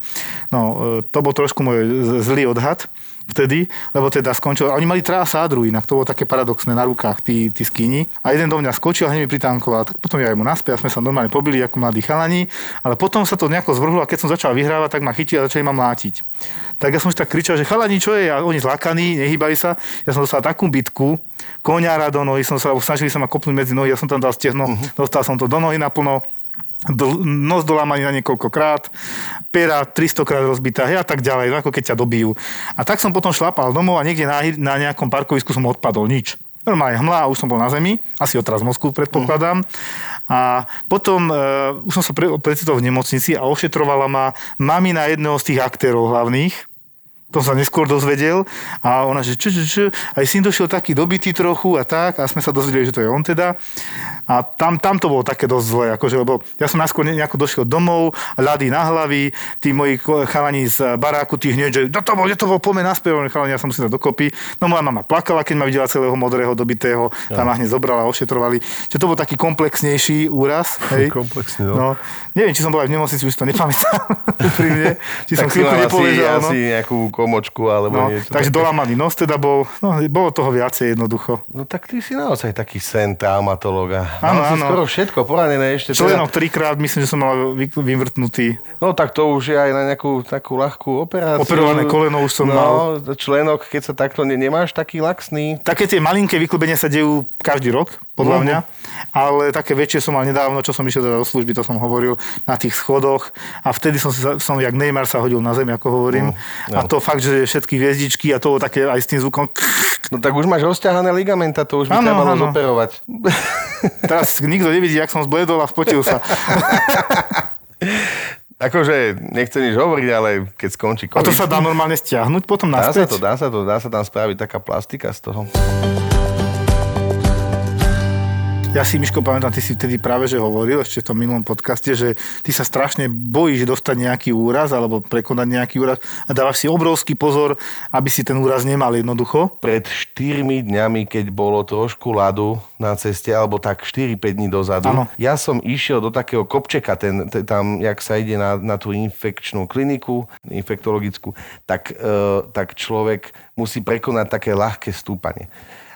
No, e, to bol trošku môj zlý odhad vtedy, lebo teda skončil. Oni mali traja sádru inak, to bolo také paradoxné na rukách, tí, tí skíni. A jeden do mňa skočil a hneď mi pritankoval. Tak potom ja mu naspäť a sme sa normálne pobili ako mladí chalani, ale potom sa to nejako zvrhlo a keď som začal vyhrávať, tak ma chytili a začali ma mlátiť. Tak ja som už tak kričal, že chalani, čo je? A oni zlakaní, nehýbali sa. Ja som dostal takú bitku, koňára do nohy, som sa, snažili sa ma kopnúť medzi nohy, ja som tam dal stehno, uh-huh. dostal som to do nohy naplno nos dolámaný na niekoľkokrát, pera 300 krát rozbitá a tak ďalej, no ako keď ťa dobijú. A tak som potom šlapal domov a niekde na, na nejakom parkovisku som odpadol, nič. Normálne hmla a už som bol na zemi, asi otraz mozku predpokladám. A potom uh, už som sa pre, precitol v nemocnici a ošetrovala ma mamina jedného z tých aktérov hlavných, to sa neskôr dozvedel a ona, že čo, čo, čo, aj syn došiel taký dobitý trochu a tak a sme sa dozvedeli, že to je on teda. A tam, tam to bolo také dosť zlé, akože, lebo ja som najskôr nejako došiel domov, ľady na hlavy, tí moji chalani z baráku, tí hneď, že do to bol, kde to bol, poďme naspäť, chalani, ja som musel dať dokopy. No moja mama plakala, keď ma videla celého modrého dobitého, tam ma hneď zobrala, ošetrovali. Čiže to bol taký komplexnejší úraz. Hej. Komplexný, no. no. Neviem, či som bol aj v nemocnici, už to nepamätám pri mne. Či som chvíľku nepovedal. Asi, no. asi nejakú komočku alebo no, niečo. Takže také. dolamaný nos teda bol, no, bolo toho viacej jednoducho. No tak ty si naozaj taký sen traumatológa. Áno, áno. skoro všetko poranené ešte. Členok teda... trikrát, myslím, že som mal vyvrtnutý. No tak to už je aj na nejakú takú ľahkú operáciu. Operované koleno už som no, mal. členok, keď sa takto ne, nemáš taký laxný. Také tie malinké vyklbenia sa dejú každý rok, podľa uh-huh. mňa. Ale také väčšie som mal nedávno, čo som išiel teda do služby, to som hovoril, na tých schodoch. A vtedy som, som jak Neymar sa hodil na zem, ako hovorím. Uh-huh. No. A to fakt, že všetky hviezdičky a to také aj s tým zvukom. No tak už máš rozťahané ligamenta, to už by ano, malo zoperovať. Teraz nikto nevidí, jak som zbledol a spotil sa. Akože nechcem nič hovoriť, ale keď skončí COVID... A to sa dá normálne stiahnuť potom naspäť? Dá sa to, dá sa to, dá sa tam spraviť taká plastika z toho. Ja si, Miško, pamätám, ty si vtedy práve že hovoril ešte v tom minulom podcaste, že ty sa strašne bojíš dostať nejaký úraz alebo prekonať nejaký úraz a dávaš si obrovský pozor, aby si ten úraz nemal jednoducho. Pred 4 dňami, keď bolo trošku ľadu na ceste, alebo tak 4-5 dní dozadu, ano. ja som išiel do takého kopčeka, ten, ten, tam, jak sa ide na, na tú infekčnú kliniku, infektologickú, tak, e, tak človek musí prekonať také ľahké stúpanie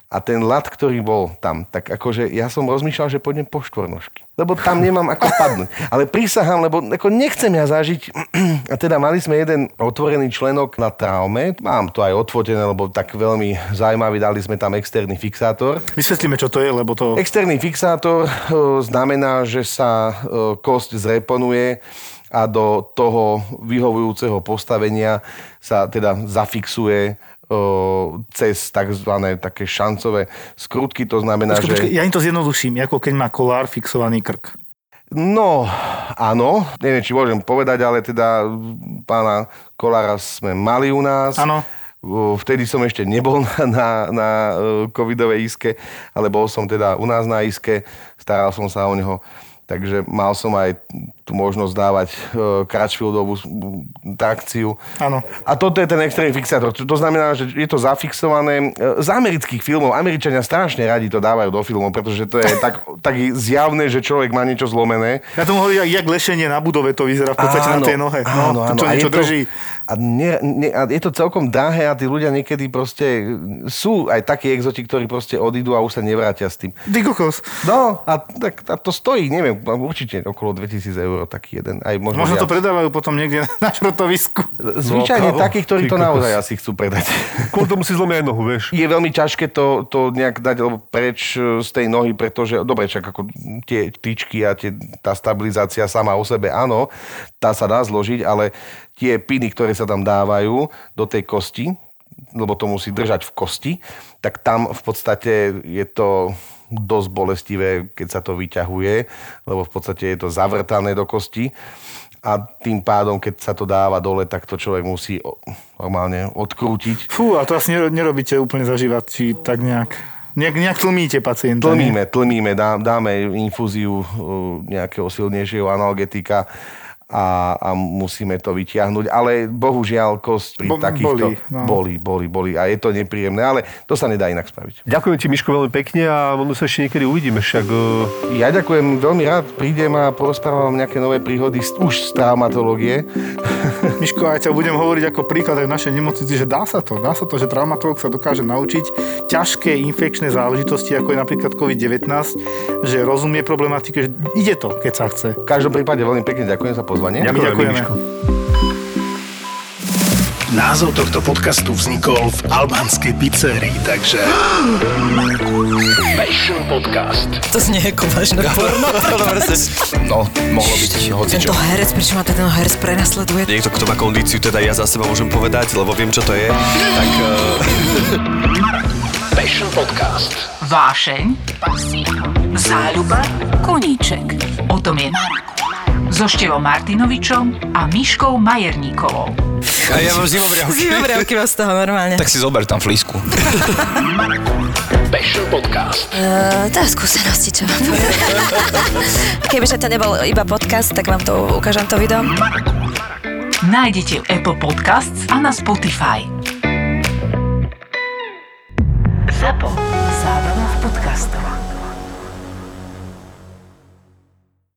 a ten lat, ktorý bol tam, tak akože ja som rozmýšľal, že pôjdem po štvornožky. Lebo tam nemám ako padnúť. Ale prísahám, lebo ako nechcem ja zažiť. A teda mali sme jeden otvorený členok na traume. Mám to aj odfotené, lebo tak veľmi zaujímavý. Dali sme tam externý fixátor. Vysvetlíme, čo to je, lebo to... Externý fixátor e, znamená, že sa e, kosť zreponuje a do toho vyhovujúceho postavenia sa teda zafixuje cez tzv. také šancové skrutky. To znamená, počkej, že... Počkej, ja im to zjednoduším, ako keď má kolár fixovaný krk. No, áno, neviem, či môžem povedať, ale teda pána Kolára sme mali u nás. Áno. Vtedy som ešte nebol na, na, na covidovej iske, ale bol som teda u nás na iske, staral som sa o neho takže mal som aj tú možnosť dávať uh, Crutchfieldovú trakciu. Áno. A toto je ten extrém fixátor. To znamená, že je to zafixované uh, z amerických filmov. Američania strašne radi to dávajú do filmov, pretože to je tak, tak zjavné, že človek má niečo zlomené. Ja tomu hovorím, jak lešenie na budove to vyzerá v podstate áno, na tej nohe. No, áno, áno. To, čo niečo to, drží. A, ne, ne, a je to celkom drahé a tí ľudia niekedy proste sú aj takí exoti, ktorí proste odídu a už sa nevrátia s tým. Ty kokos. No, a, tak, a to stojí, neviem, určite okolo 2000 eur taký jeden. Aj možno, možno to predávajú potom niekde na šrotovisku. Zvyčajne no, takí, ktorí to naozaj asi chcú predať. Kvôli tomu si zlomia aj nohu, vieš. Je veľmi ťažké to, to nejak dať preč z tej nohy, pretože, dobre, čak ako tie tyčky a tie, tá stabilizácia sama o sebe, áno, tá sa dá zložiť, ale tie piny, ktoré sa tam dávajú do tej kosti, lebo to musí držať v kosti, tak tam v podstate je to dosť bolestivé, keď sa to vyťahuje, lebo v podstate je to zavrtané do kosti a tým pádom, keď sa to dáva dole, tak to človek musí normálne odkrútiť. Fú, a to asi nerobíte úplne zažívať, či tak nejak... Nejak, nejak tlmíte pacienta. Tlmíme, tlmíme, dáme infúziu uh, nejakého silnejšieho analgetika a, a musíme to vyťahnuť. Ale bohužiaľ kosť pri Bo, takýchto boli, no. boli, boli, boli a je to nepríjemné, ale to sa nedá inak spraviť. Ďakujem ti, Miško, veľmi pekne a možno sa ešte niekedy uvidíme. Však... E, ja ďakujem, veľmi rád prídem a porozprávam nejaké nové príhody už z traumatológie. Miško, aj ťa budem hovoriť ako príklad aj v našej nemocnici, že dá sa to, dá sa to, že traumatológ sa dokáže naučiť ťažké infekčné záležitosti, ako je napríklad COVID-19, že rozumie problematike, že ide to, keď sa chce. V každom prípade veľmi pekne ďakujem za pozornosť pozvanie. Ďakujeme. Ďakujeme. Názov tohto podcastu vznikol v albánskej pizzerii, takže... Passion Podcast. To znie ako vážne porno. No, mohlo byť Tento hocičo. herec, prečo ma ten herec prenasleduje? Niekto, kto má kondíciu, teda ja za seba môžem povedať, lebo viem, čo to je. Tak uh, Passion Podcast. Vášeň, záľuba, koníček. O tom je na ruku. So Števom Martinovičom a Miškou Majerníkovou. a ja mám zimobriavky. Zimomriavky vás z toho normálne. Tak si zober tam flísku. Passion Podcast. Uh, tá skúsenosti, čo poviem. Kebyže to nebol iba podcast, tak vám to ukážem to video. Nájdete v Apple Podcasts a na Spotify. Zapo. Zábrná v podcastovách.